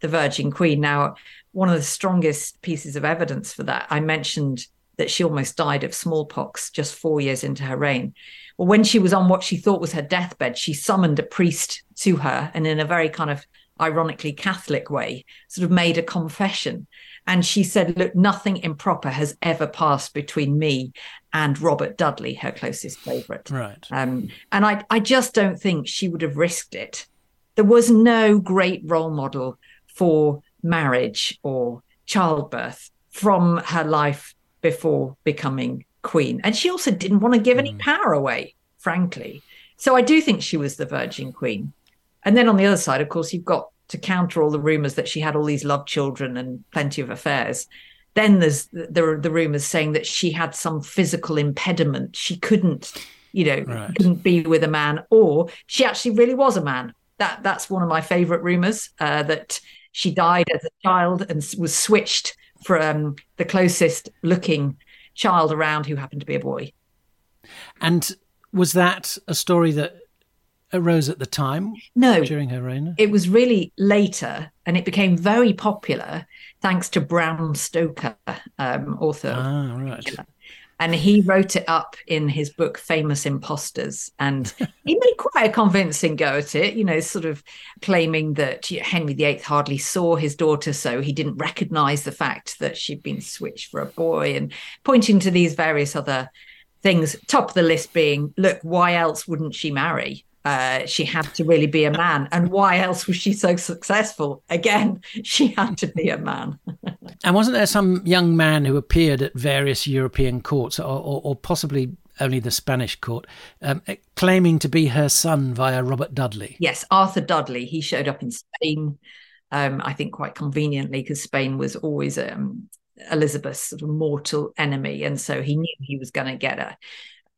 the Virgin Queen. Now, one of the strongest pieces of evidence for that, I mentioned that she almost died of smallpox just four years into her reign. Well, when she was on what she thought was her deathbed, she summoned a priest to her and, in a very kind of ironically Catholic way, sort of made a confession. And she said, Look, nothing improper has ever passed between me and Robert Dudley, her closest favorite. Right. Um, and I, I just don't think she would have risked it. There was no great role model for marriage or childbirth from her life before becoming queen. And she also didn't want to give mm. any power away, frankly. So I do think she was the Virgin Queen. And then on the other side, of course, you've got to counter all the rumors that she had all these love children and plenty of affairs. Then there's there are the rumors saying that she had some physical impediment. She couldn't, you know, right. couldn't be with a man, or she actually really was a man. That that's one of my favorite rumors. Uh, that she died as a child and was switched from the closest looking child around who happened to be a boy. And was that a story that arose at the time? No. During her reign? It was really later and it became very popular thanks to Bram Stoker, um, author. Ah, right. And he wrote it up in his book Famous Impostors. And he made quite a convincing go at it, you know, sort of claiming that you know, Henry VIII hardly saw his daughter, so he didn't recognize the fact that she'd been switched for a boy, and pointing to these various other things. Top of the list being, look, why else wouldn't she marry? Uh, she had to really be a man. And why else was she so successful? Again, she had to be a man. and wasn't there some young man who appeared at various European courts, or, or, or possibly only the Spanish court, um, claiming to be her son via Robert Dudley? Yes, Arthur Dudley. He showed up in Spain, um, I think quite conveniently, because Spain was always um, Elizabeth's sort of mortal enemy. And so he knew he was going to get her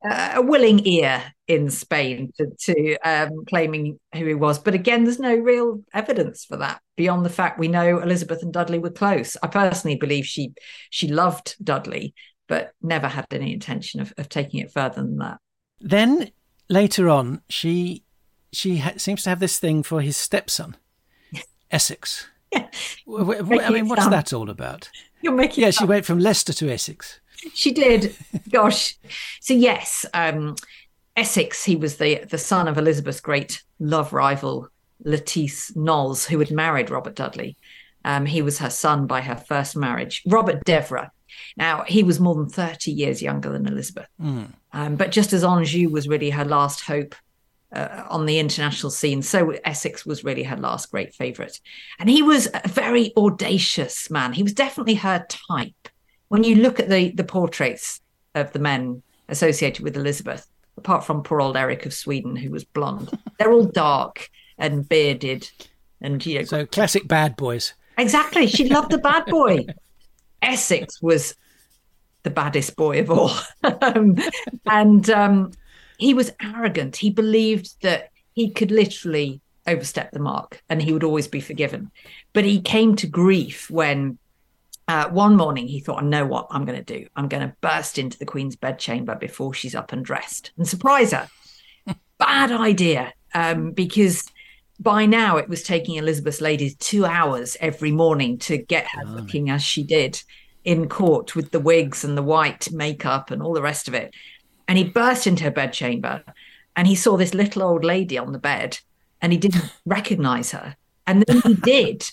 uh, a willing ear in Spain to, to um, claiming who he was. But again, there's no real evidence for that beyond the fact we know Elizabeth and Dudley were close. I personally believe she she loved Dudley, but never had any intention of, of taking it further than that. Then later on, she she ha- seems to have this thing for his stepson, Essex. Yeah. I mean, what's that all about? You're making. Yeah, she went from Leicester to Essex she did. Gosh. So yes, um, Essex. He was the the son of Elizabeth's great love rival Lettice Knollys, who had married Robert Dudley. Um, he was her son by her first marriage, Robert Devereux. Now he was more than thirty years younger than Elizabeth, mm. um, but just as Anjou was really her last hope uh, on the international scene. So Essex was really her last great favourite. And he was a very audacious man. He was definitely her type when you look at the the portraits of the men associated with Elizabeth, apart from poor old Eric of Sweden, who was blonde, they're all dark and bearded, and you know. So classic bad boys. Exactly. She loved the bad boy. Essex was the baddest boy of all, um, and um, he was arrogant. He believed that he could literally overstep the mark and he would always be forgiven. But he came to grief when uh, one morning he thought, I know what I'm going to do. I'm going to burst into the Queen's bedchamber before she's up and dressed and surprise her. Bad idea, um, because by now it was taking Elizabeth's ladies two hours every morning to get her oh. looking as she did in court with the wigs and the white makeup and all the rest of it. And he burst into her bedchamber and he saw this little old lady on the bed and he didn't recognize her. And then he did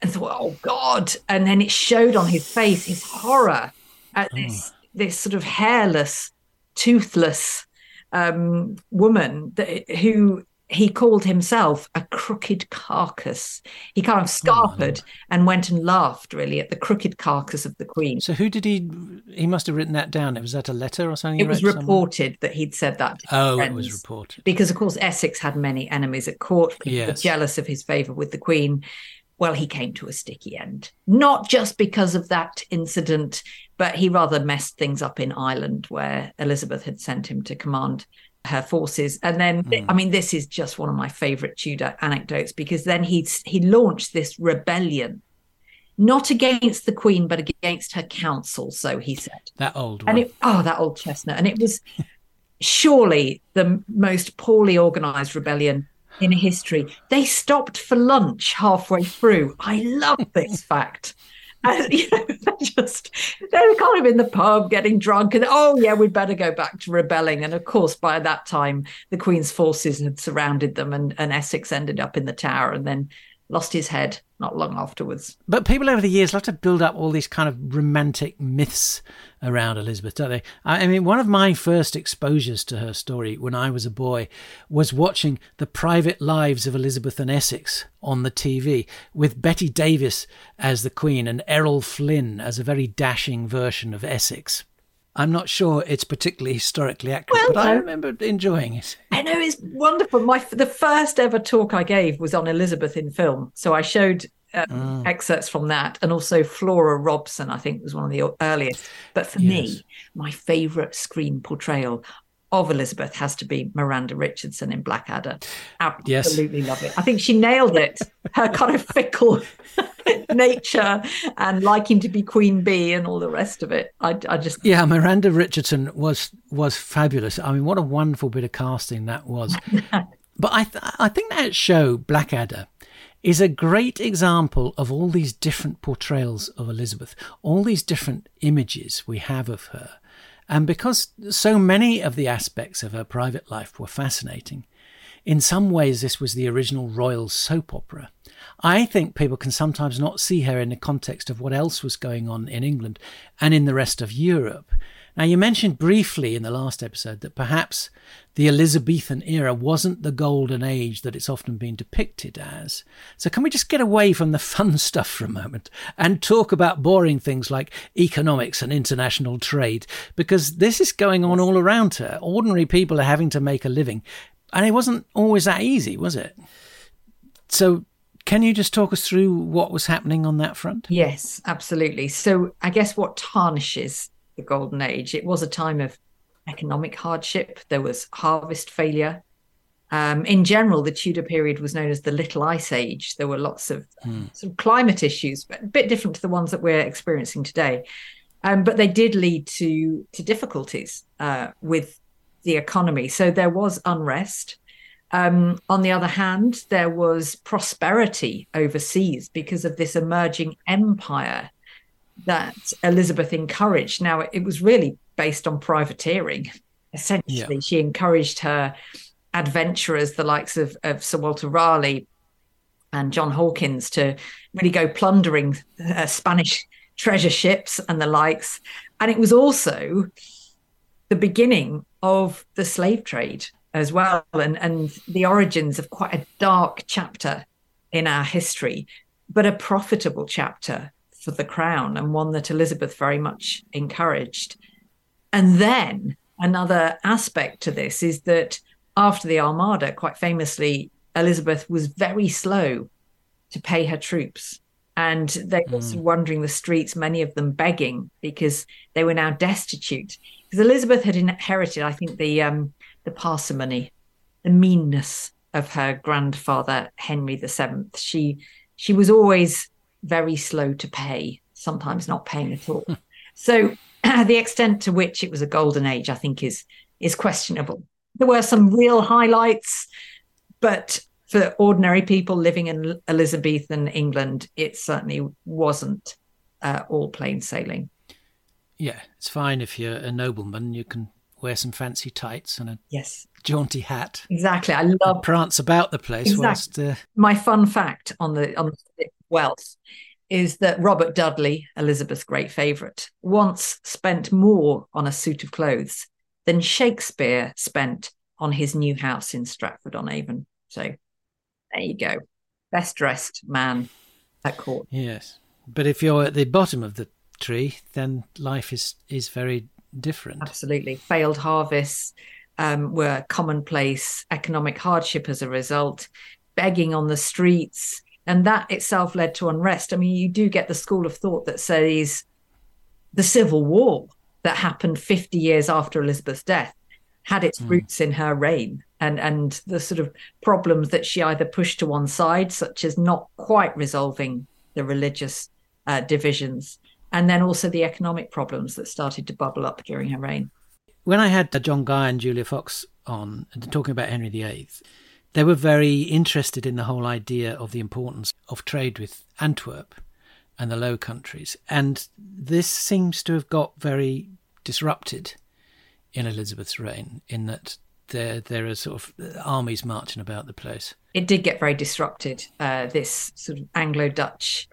and thought, oh God. And then it showed on his face his horror at this, oh. this sort of hairless, toothless um, woman that, who he called himself a crooked carcass. He kind of oh, scarpered oh, and went and laughed really at the crooked carcass of the queen. So who did he? He must have written that down. Was that a letter or something? It was reported that he'd said that. oh, it was reported because, of course, Essex had many enemies at court. People yes. were jealous of his favour with the queen. Well, he came to a sticky end, not just because of that incident, but he rather messed things up in Ireland, where Elizabeth had sent him to command her forces. And then, mm. I mean, this is just one of my favorite Tudor anecdotes because then he he launched this rebellion, not against the Queen, but against her council. So he said that old one. And it, oh, that old chestnut, and it was surely the most poorly organized rebellion in history. They stopped for lunch halfway through. I love this fact. And, you know, they're just they're kind of in the pub getting drunk and oh yeah we'd better go back to rebelling and of course by that time the queen's forces had surrounded them and, and essex ended up in the tower and then lost his head not long afterwards. But people over the years love to build up all these kind of romantic myths around Elizabeth, don't they? I mean, one of my first exposures to her story when I was a boy was watching The Private Lives of Elizabeth and Essex on the TV with Bette Davis as the Queen and Errol Flynn as a very dashing version of Essex. I'm not sure it's particularly historically accurate, well, but I remember enjoying it. I know it's wonderful. My the first ever talk I gave was on Elizabeth in film, so I showed uh, mm. excerpts from that, and also Flora Robson. I think was one of the earliest. But for yes. me, my favourite screen portrayal of Elizabeth has to be Miranda Richardson in Blackadder. Absolutely yes. love it. I think she nailed it. Her kind of fickle nature and liking to be Queen Bee and all the rest of it. I, I just yeah, Miranda Richardson was was fabulous. I mean, what a wonderful bit of casting that was. but I th- I think that show Blackadder is a great example of all these different portrayals of Elizabeth, all these different images we have of her and because so many of the aspects of her private life were fascinating, in some ways this was the original royal soap opera. I think people can sometimes not see her in the context of what else was going on in England and in the rest of Europe. Now, you mentioned briefly in the last episode that perhaps the Elizabethan era wasn't the golden age that it's often been depicted as. So, can we just get away from the fun stuff for a moment and talk about boring things like economics and international trade? Because this is going on all around her. Ordinary people are having to make a living, and it wasn't always that easy, was it? So, can you just talk us through what was happening on that front? Yes, absolutely. So, I guess what tarnishes the golden age. It was a time of economic hardship. There was harvest failure. Um, in general, the Tudor period was known as the Little Ice Age. There were lots of sort of climate issues, but a bit different to the ones that we're experiencing today. Um, but they did lead to to difficulties uh, with the economy. So there was unrest. Um, on the other hand, there was prosperity overseas because of this emerging empire that Elizabeth encouraged. Now, it was really based on privateering. Essentially, yeah. she encouraged her adventurers, the likes of, of Sir Walter Raleigh and John Hawkins, to really go plundering uh, Spanish treasure ships and the likes. And it was also the beginning of the slave trade as well, and, and the origins of quite a dark chapter in our history, but a profitable chapter for the crown and one that Elizabeth very much encouraged. And then another aspect to this is that after the Armada, quite famously, Elizabeth was very slow to pay her troops. And they were mm. wandering the streets, many of them begging because they were now destitute. Because Elizabeth had inherited, I think, the um, the parsimony, the meanness of her grandfather Henry VII. She she was always very slow to pay, sometimes not paying at all. so the extent to which it was a golden age, I think, is is questionable. There were some real highlights, but for ordinary people living in Elizabethan England, it certainly wasn't uh, all plain sailing. Yeah, it's fine if you're a nobleman. You can wear some fancy tights and a yes jaunty hat. Exactly, I love prance about the place. Exactly. Whilst, uh... My fun fact on the on wealth is that Robert Dudley, Elizabeth's great favourite, once spent more on a suit of clothes than Shakespeare spent on his new house in Stratford on Avon. So there you go, best dressed man at court. Yes, but if you're at the bottom of the tree, then life is is very different. Absolutely. Failed harvests um, were commonplace, economic hardship as a result, begging on the streets. And that itself led to unrest. I mean, you do get the school of thought that says the Civil War that happened 50 years after Elizabeth's death had its mm. roots in her reign and and the sort of problems that she either pushed to one side such as not quite resolving the religious uh, divisions and then also the economic problems that started to bubble up during her reign. When I had John Guy and Julia Fox on talking about Henry VIII, they were very interested in the whole idea of the importance of trade with Antwerp and the Low Countries. And this seems to have got very disrupted in Elizabeth's reign, in that there there are sort of armies marching about the place. It did get very disrupted. Uh, this sort of Anglo-Dutch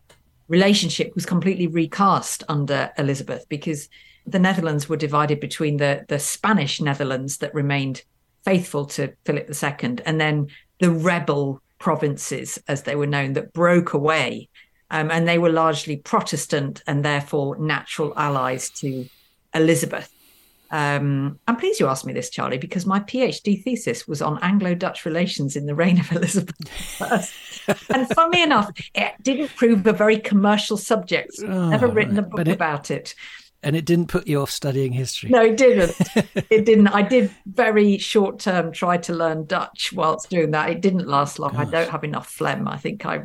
relationship was completely recast under Elizabeth because the Netherlands were divided between the, the Spanish Netherlands that remained faithful to Philip II and then the rebel provinces, as they were known, that broke away. Um, and they were largely Protestant and therefore natural allies to Elizabeth. Um, I'm pleased you asked me this, Charlie, because my PhD thesis was on Anglo-Dutch relations in the reign of Elizabeth I. and funnily enough, it didn't prove a very commercial subject. Oh, Never written a book about it. And it didn't put you off studying history. No, it didn't. it didn't. I did very short term try to learn Dutch whilst doing that. It didn't last long. Gosh. I don't have enough phlegm. I think I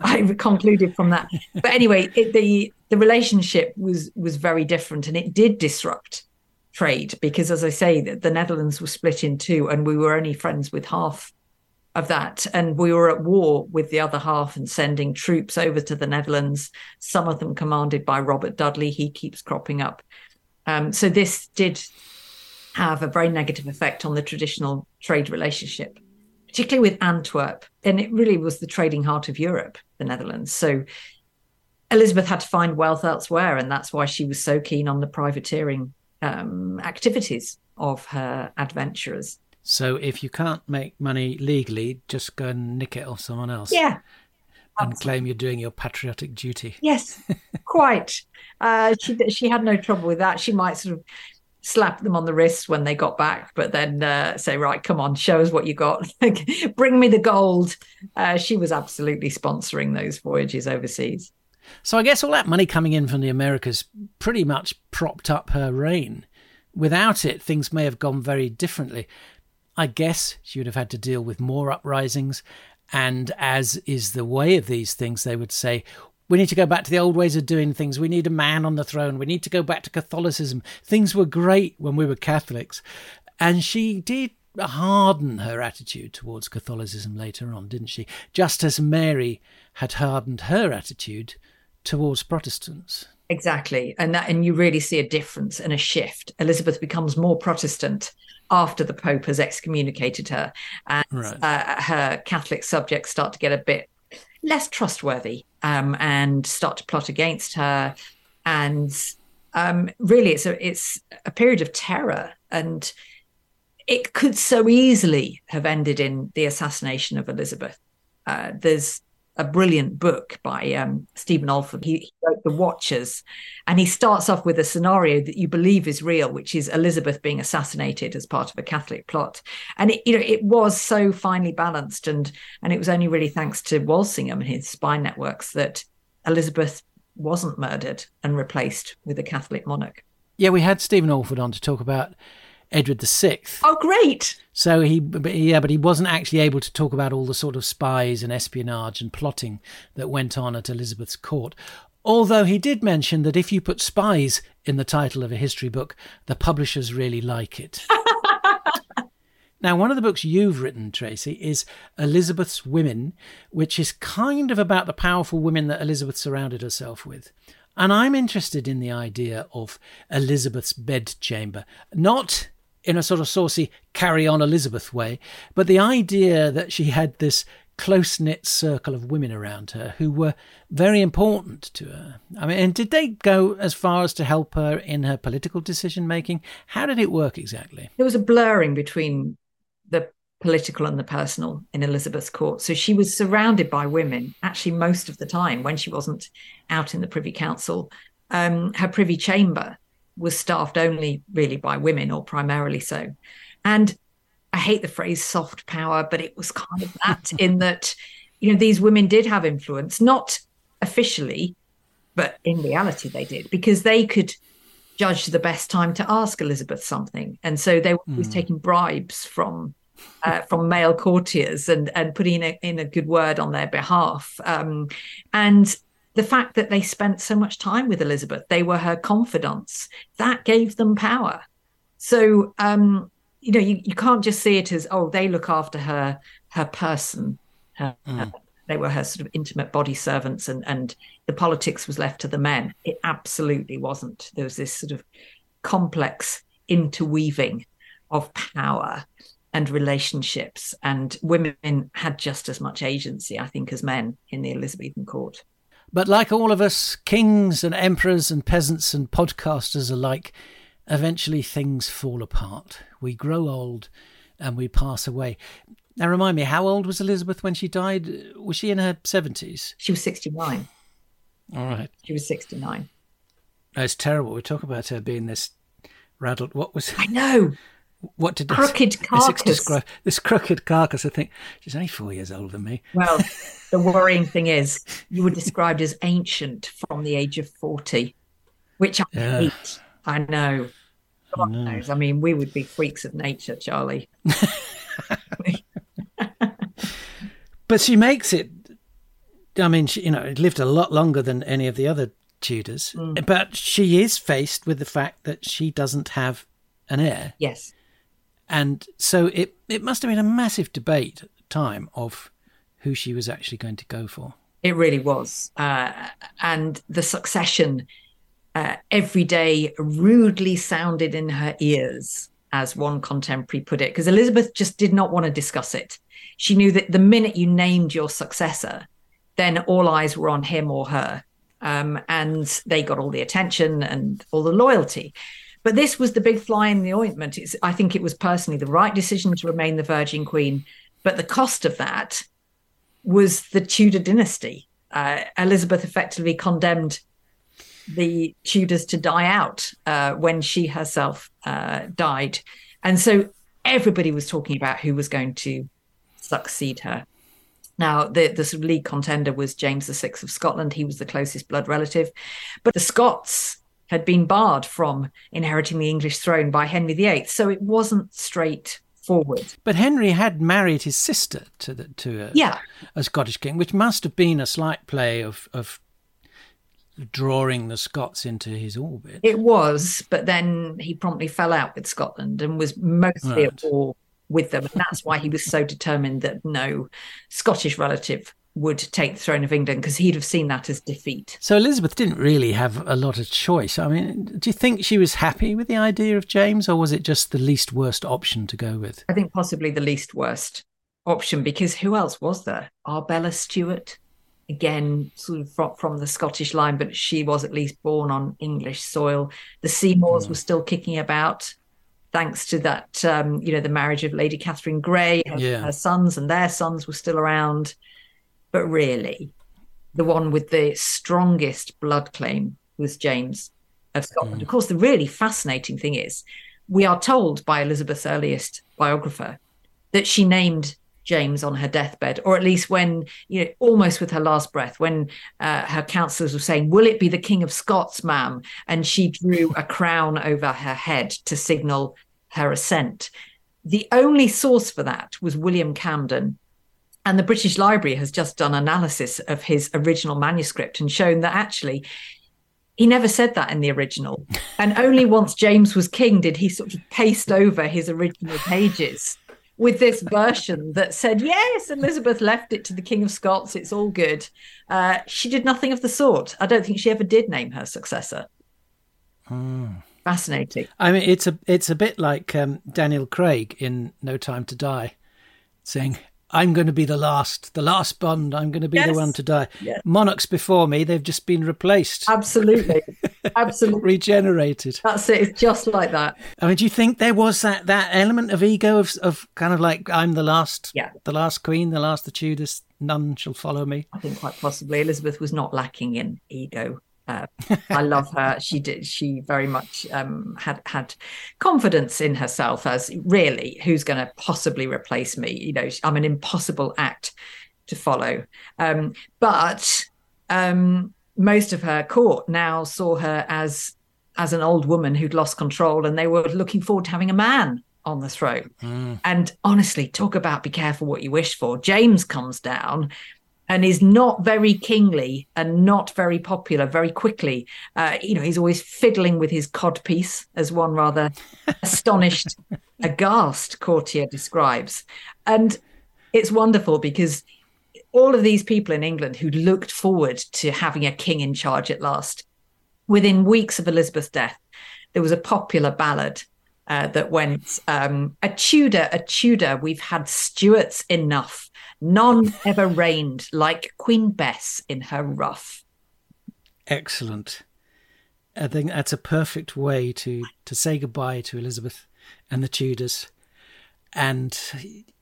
I concluded from that. But anyway, it, the the relationship was was very different, and it did disrupt trade because, as I say, the, the Netherlands was split in two, and we were only friends with half of that, and we were at war with the other half and sending troops over to the Netherlands. Some of them commanded by Robert Dudley. He keeps cropping up. Um, so this did have a very negative effect on the traditional trade relationship particularly with Antwerp. And it really was the trading heart of Europe, the Netherlands. So Elizabeth had to find wealth elsewhere. And that's why she was so keen on the privateering um, activities of her adventurers. So if you can't make money legally, just go and nick it off someone else. Yeah. And Absolutely. claim you're doing your patriotic duty. Yes, quite. Uh, she she had no trouble with that. She might sort of slap them on the wrists when they got back, but then uh, say, right, come on, show us what you got. Bring me the gold. Uh, she was absolutely sponsoring those voyages overseas. So I guess all that money coming in from the Americas pretty much propped up her reign. Without it, things may have gone very differently. I guess she would have had to deal with more uprisings. And as is the way of these things, they would say, we need to go back to the old ways of doing things. We need a man on the throne. We need to go back to Catholicism. Things were great when we were Catholics. And she did harden her attitude towards Catholicism later on, didn't she? Just as Mary had hardened her attitude towards Protestants. Exactly. And that and you really see a difference and a shift. Elizabeth becomes more Protestant after the Pope has excommunicated her. And right. uh, her Catholic subjects start to get a bit less trustworthy um, and start to plot against her. And um, really, it's a it's a period of terror, and it could so easily have ended in the assassination of Elizabeth. Uh, there's a brilliant book by um, Stephen Alford. He, he, wrote The Watchers, and he starts off with a scenario that you believe is real, which is Elizabeth being assassinated as part of a Catholic plot. And it, you know, it was so finely balanced, and and it was only really thanks to Walsingham and his spy networks that Elizabeth wasn't murdered and replaced with a Catholic monarch. Yeah, we had Stephen Alford on to talk about Edward VI. Oh, great! So he, yeah, but he wasn't actually able to talk about all the sort of spies and espionage and plotting that went on at Elizabeth's court. Although he did mention that if you put spies in the title of a history book, the publishers really like it. now, one of the books you've written, Tracy, is Elizabeth's Women, which is kind of about the powerful women that Elizabeth surrounded herself with. And I'm interested in the idea of Elizabeth's bedchamber, not in a sort of saucy carry on Elizabeth way, but the idea that she had this close knit circle of women around her who were very important to her. I mean, and did they go as far as to help her in her political decision making? How did it work exactly? There was a blurring between the political and the personal in Elizabeth's court. So she was surrounded by women actually most of the time when she wasn't out in the Privy Council. Um, her Privy Chamber was staffed only really by women or primarily so. And I hate the phrase soft power, but it was kind of that in that, you know, these women did have influence, not officially, but in reality they did, because they could judge the best time to ask Elizabeth something. And so they were always mm. taking bribes from uh, from male courtiers and and putting in a, in a good word on their behalf. Um, and the fact that they spent so much time with Elizabeth, they were her confidants, that gave them power. So um, you know, you, you can't just see it as, oh, they look after her, her person. Her, mm. her, they were her sort of intimate body servants and, and the politics was left to the men. It absolutely wasn't. There was this sort of complex interweaving of power and relationships. And women had just as much agency, I think, as men in the Elizabethan court. But like all of us, kings and emperors and peasants and podcasters alike, eventually things fall apart. We grow old and we pass away. Now, remind me, how old was Elizabeth when she died? Was she in her 70s? She was 69. All right. She was 69. No, it's terrible. We talk about her being this rattled. What was. I know. What did crooked this, carcass? Describe, this crooked carcass. I think she's only four years older than me. Well, the worrying thing is, you were described as ancient from the age of forty, which I yeah. hate. I know. God no. knows. I mean, we would be freaks of nature, Charlie. but she makes it. I mean, she, you know, it lived a lot longer than any of the other Tudors, mm. but she is faced with the fact that she doesn't have an heir. Yes. And so it it must have been a massive debate at the time of who she was actually going to go for. It really was, uh, and the succession uh, every day rudely sounded in her ears, as one contemporary put it, because Elizabeth just did not want to discuss it. She knew that the minute you named your successor, then all eyes were on him or her. Um, and they got all the attention and all the loyalty. But this was the big fly in the ointment. It's, I think it was personally the right decision to remain the Virgin Queen. But the cost of that was the Tudor dynasty. Uh, Elizabeth effectively condemned the Tudors to die out uh, when she herself uh, died. And so everybody was talking about who was going to succeed her. Now, the, the sort of lead contender was James VI of Scotland. He was the closest blood relative. But the Scots had been barred from inheriting the English throne by Henry VIII. So it wasn't straight forward. But Henry had married his sister to the, to a, yeah. a Scottish king, which must have been a slight play of, of drawing the Scots into his orbit. It was, but then he promptly fell out with Scotland and was mostly right. at war with them. And that's why he was so determined that no Scottish relative would take the throne of England because he'd have seen that as defeat. So Elizabeth didn't really have a lot of choice. I mean, do you think she was happy with the idea of James or was it just the least worst option to go with? I think possibly the least worst option because who else was there? Arbella Stuart? again sort of from, from the Scottish line, but she was at least born on English soil. The Seymours mm. were still kicking about, thanks to that, um, you know, the marriage of Lady Catherine Grey. Her, yeah. her sons and their sons were still around. But really, the one with the strongest blood claim was James of Scotland. Mm. Of course, the really fascinating thing is we are told by Elizabeth's earliest biographer that she named James on her deathbed, or at least when, you know, almost with her last breath, when uh, her counselors were saying, Will it be the King of Scots, ma'am? And she drew a crown over her head to signal her assent. The only source for that was William Camden. And the British Library has just done analysis of his original manuscript and shown that actually he never said that in the original. And only once James was king did he sort of paste over his original pages with this version that said, yes, Elizabeth left it to the King of Scots. It's all good. Uh, she did nothing of the sort. I don't think she ever did name her successor. Hmm. Fascinating. I mean, it's a it's a bit like um, Daniel Craig in No Time to Die, saying, "I'm going to be the last, the last Bond. I'm going to be Yes. the one to die." Yes. Monarchs before me, they've just been replaced, Absolutely. Absolutely. regenerated. That's it. It's just like that. I mean, do you think there was that that element of ego of of kind of like I'm the last, Yeah. the last queen, the last the Tudors, none shall follow me. I think quite possibly Elizabeth was not lacking in ego. Uh, I love her. She did. She very much um, had had confidence in herself as really who's going to possibly replace me. You know, I'm an impossible act to follow. Um, but um, most of her court now saw her as as an old woman who'd lost control, and they were looking forward to having a man on the throne. And honestly, talk about be careful what you wish for. James comes down and is not very kingly and not very popular very quickly. Uh, you know, he's always fiddling with his codpiece, as one rather astonished, aghast courtier describes. And it's wonderful because all of these people in England who looked forward to having a king in charge at last, within weeks of Elizabeth's death, there was a popular ballad uh, that went um, a Tudor, a Tudor. We've had Stuarts enough. None ever reigned like Queen Bess in her ruff. Excellent. I think that's a perfect way to to say goodbye to Elizabeth and the Tudors. And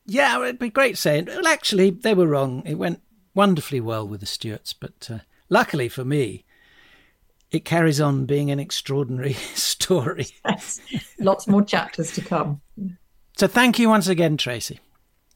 yeah, it'd be great saying, well, actually, they were wrong. It went wonderfully well with the Stuarts, but uh, luckily for me, it carries on being an extraordinary story. Yes. Lots more chapters to come. So thank you once again, Tracy.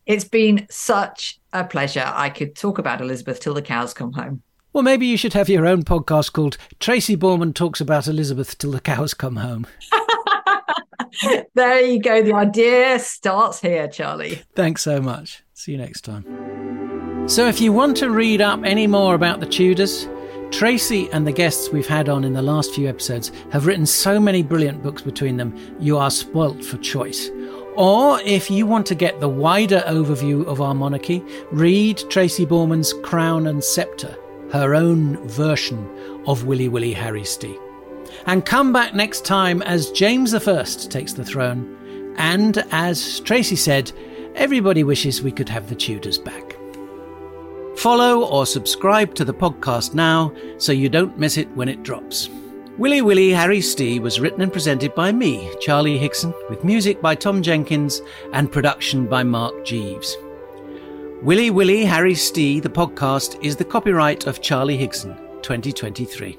It's been such a pleasure. I could talk about Elizabeth till the cows come home. Well, maybe you should have your own podcast called Tracy Borman Talks About Elizabeth Till the Cows Come Home. there you go. The idea starts here, Charlie. Thanks so much. See you next time. So, if you want to read up any more about the Tudors, Tracy and the guests we've had on in the last few episodes have written so many brilliant books between them, you are spoilt for choice. Or if you want to get the wider overview of our monarchy, read Tracy Borman's Crown and Sceptre, her own version of Willy Willy Harry Stee. And come back next time as James I takes the throne. And as Tracy said, everybody wishes we could have the Tudors back. Follow or subscribe to the podcast now so you don't miss it when it drops. Willy Willy Harry Stee was written and presented by me, Charlie Higson, with music by Tom Jenkins and production by Mark Jeeves. Willy Willy Harry Stee, the podcast, is the copyright of Charlie Higson, 2023.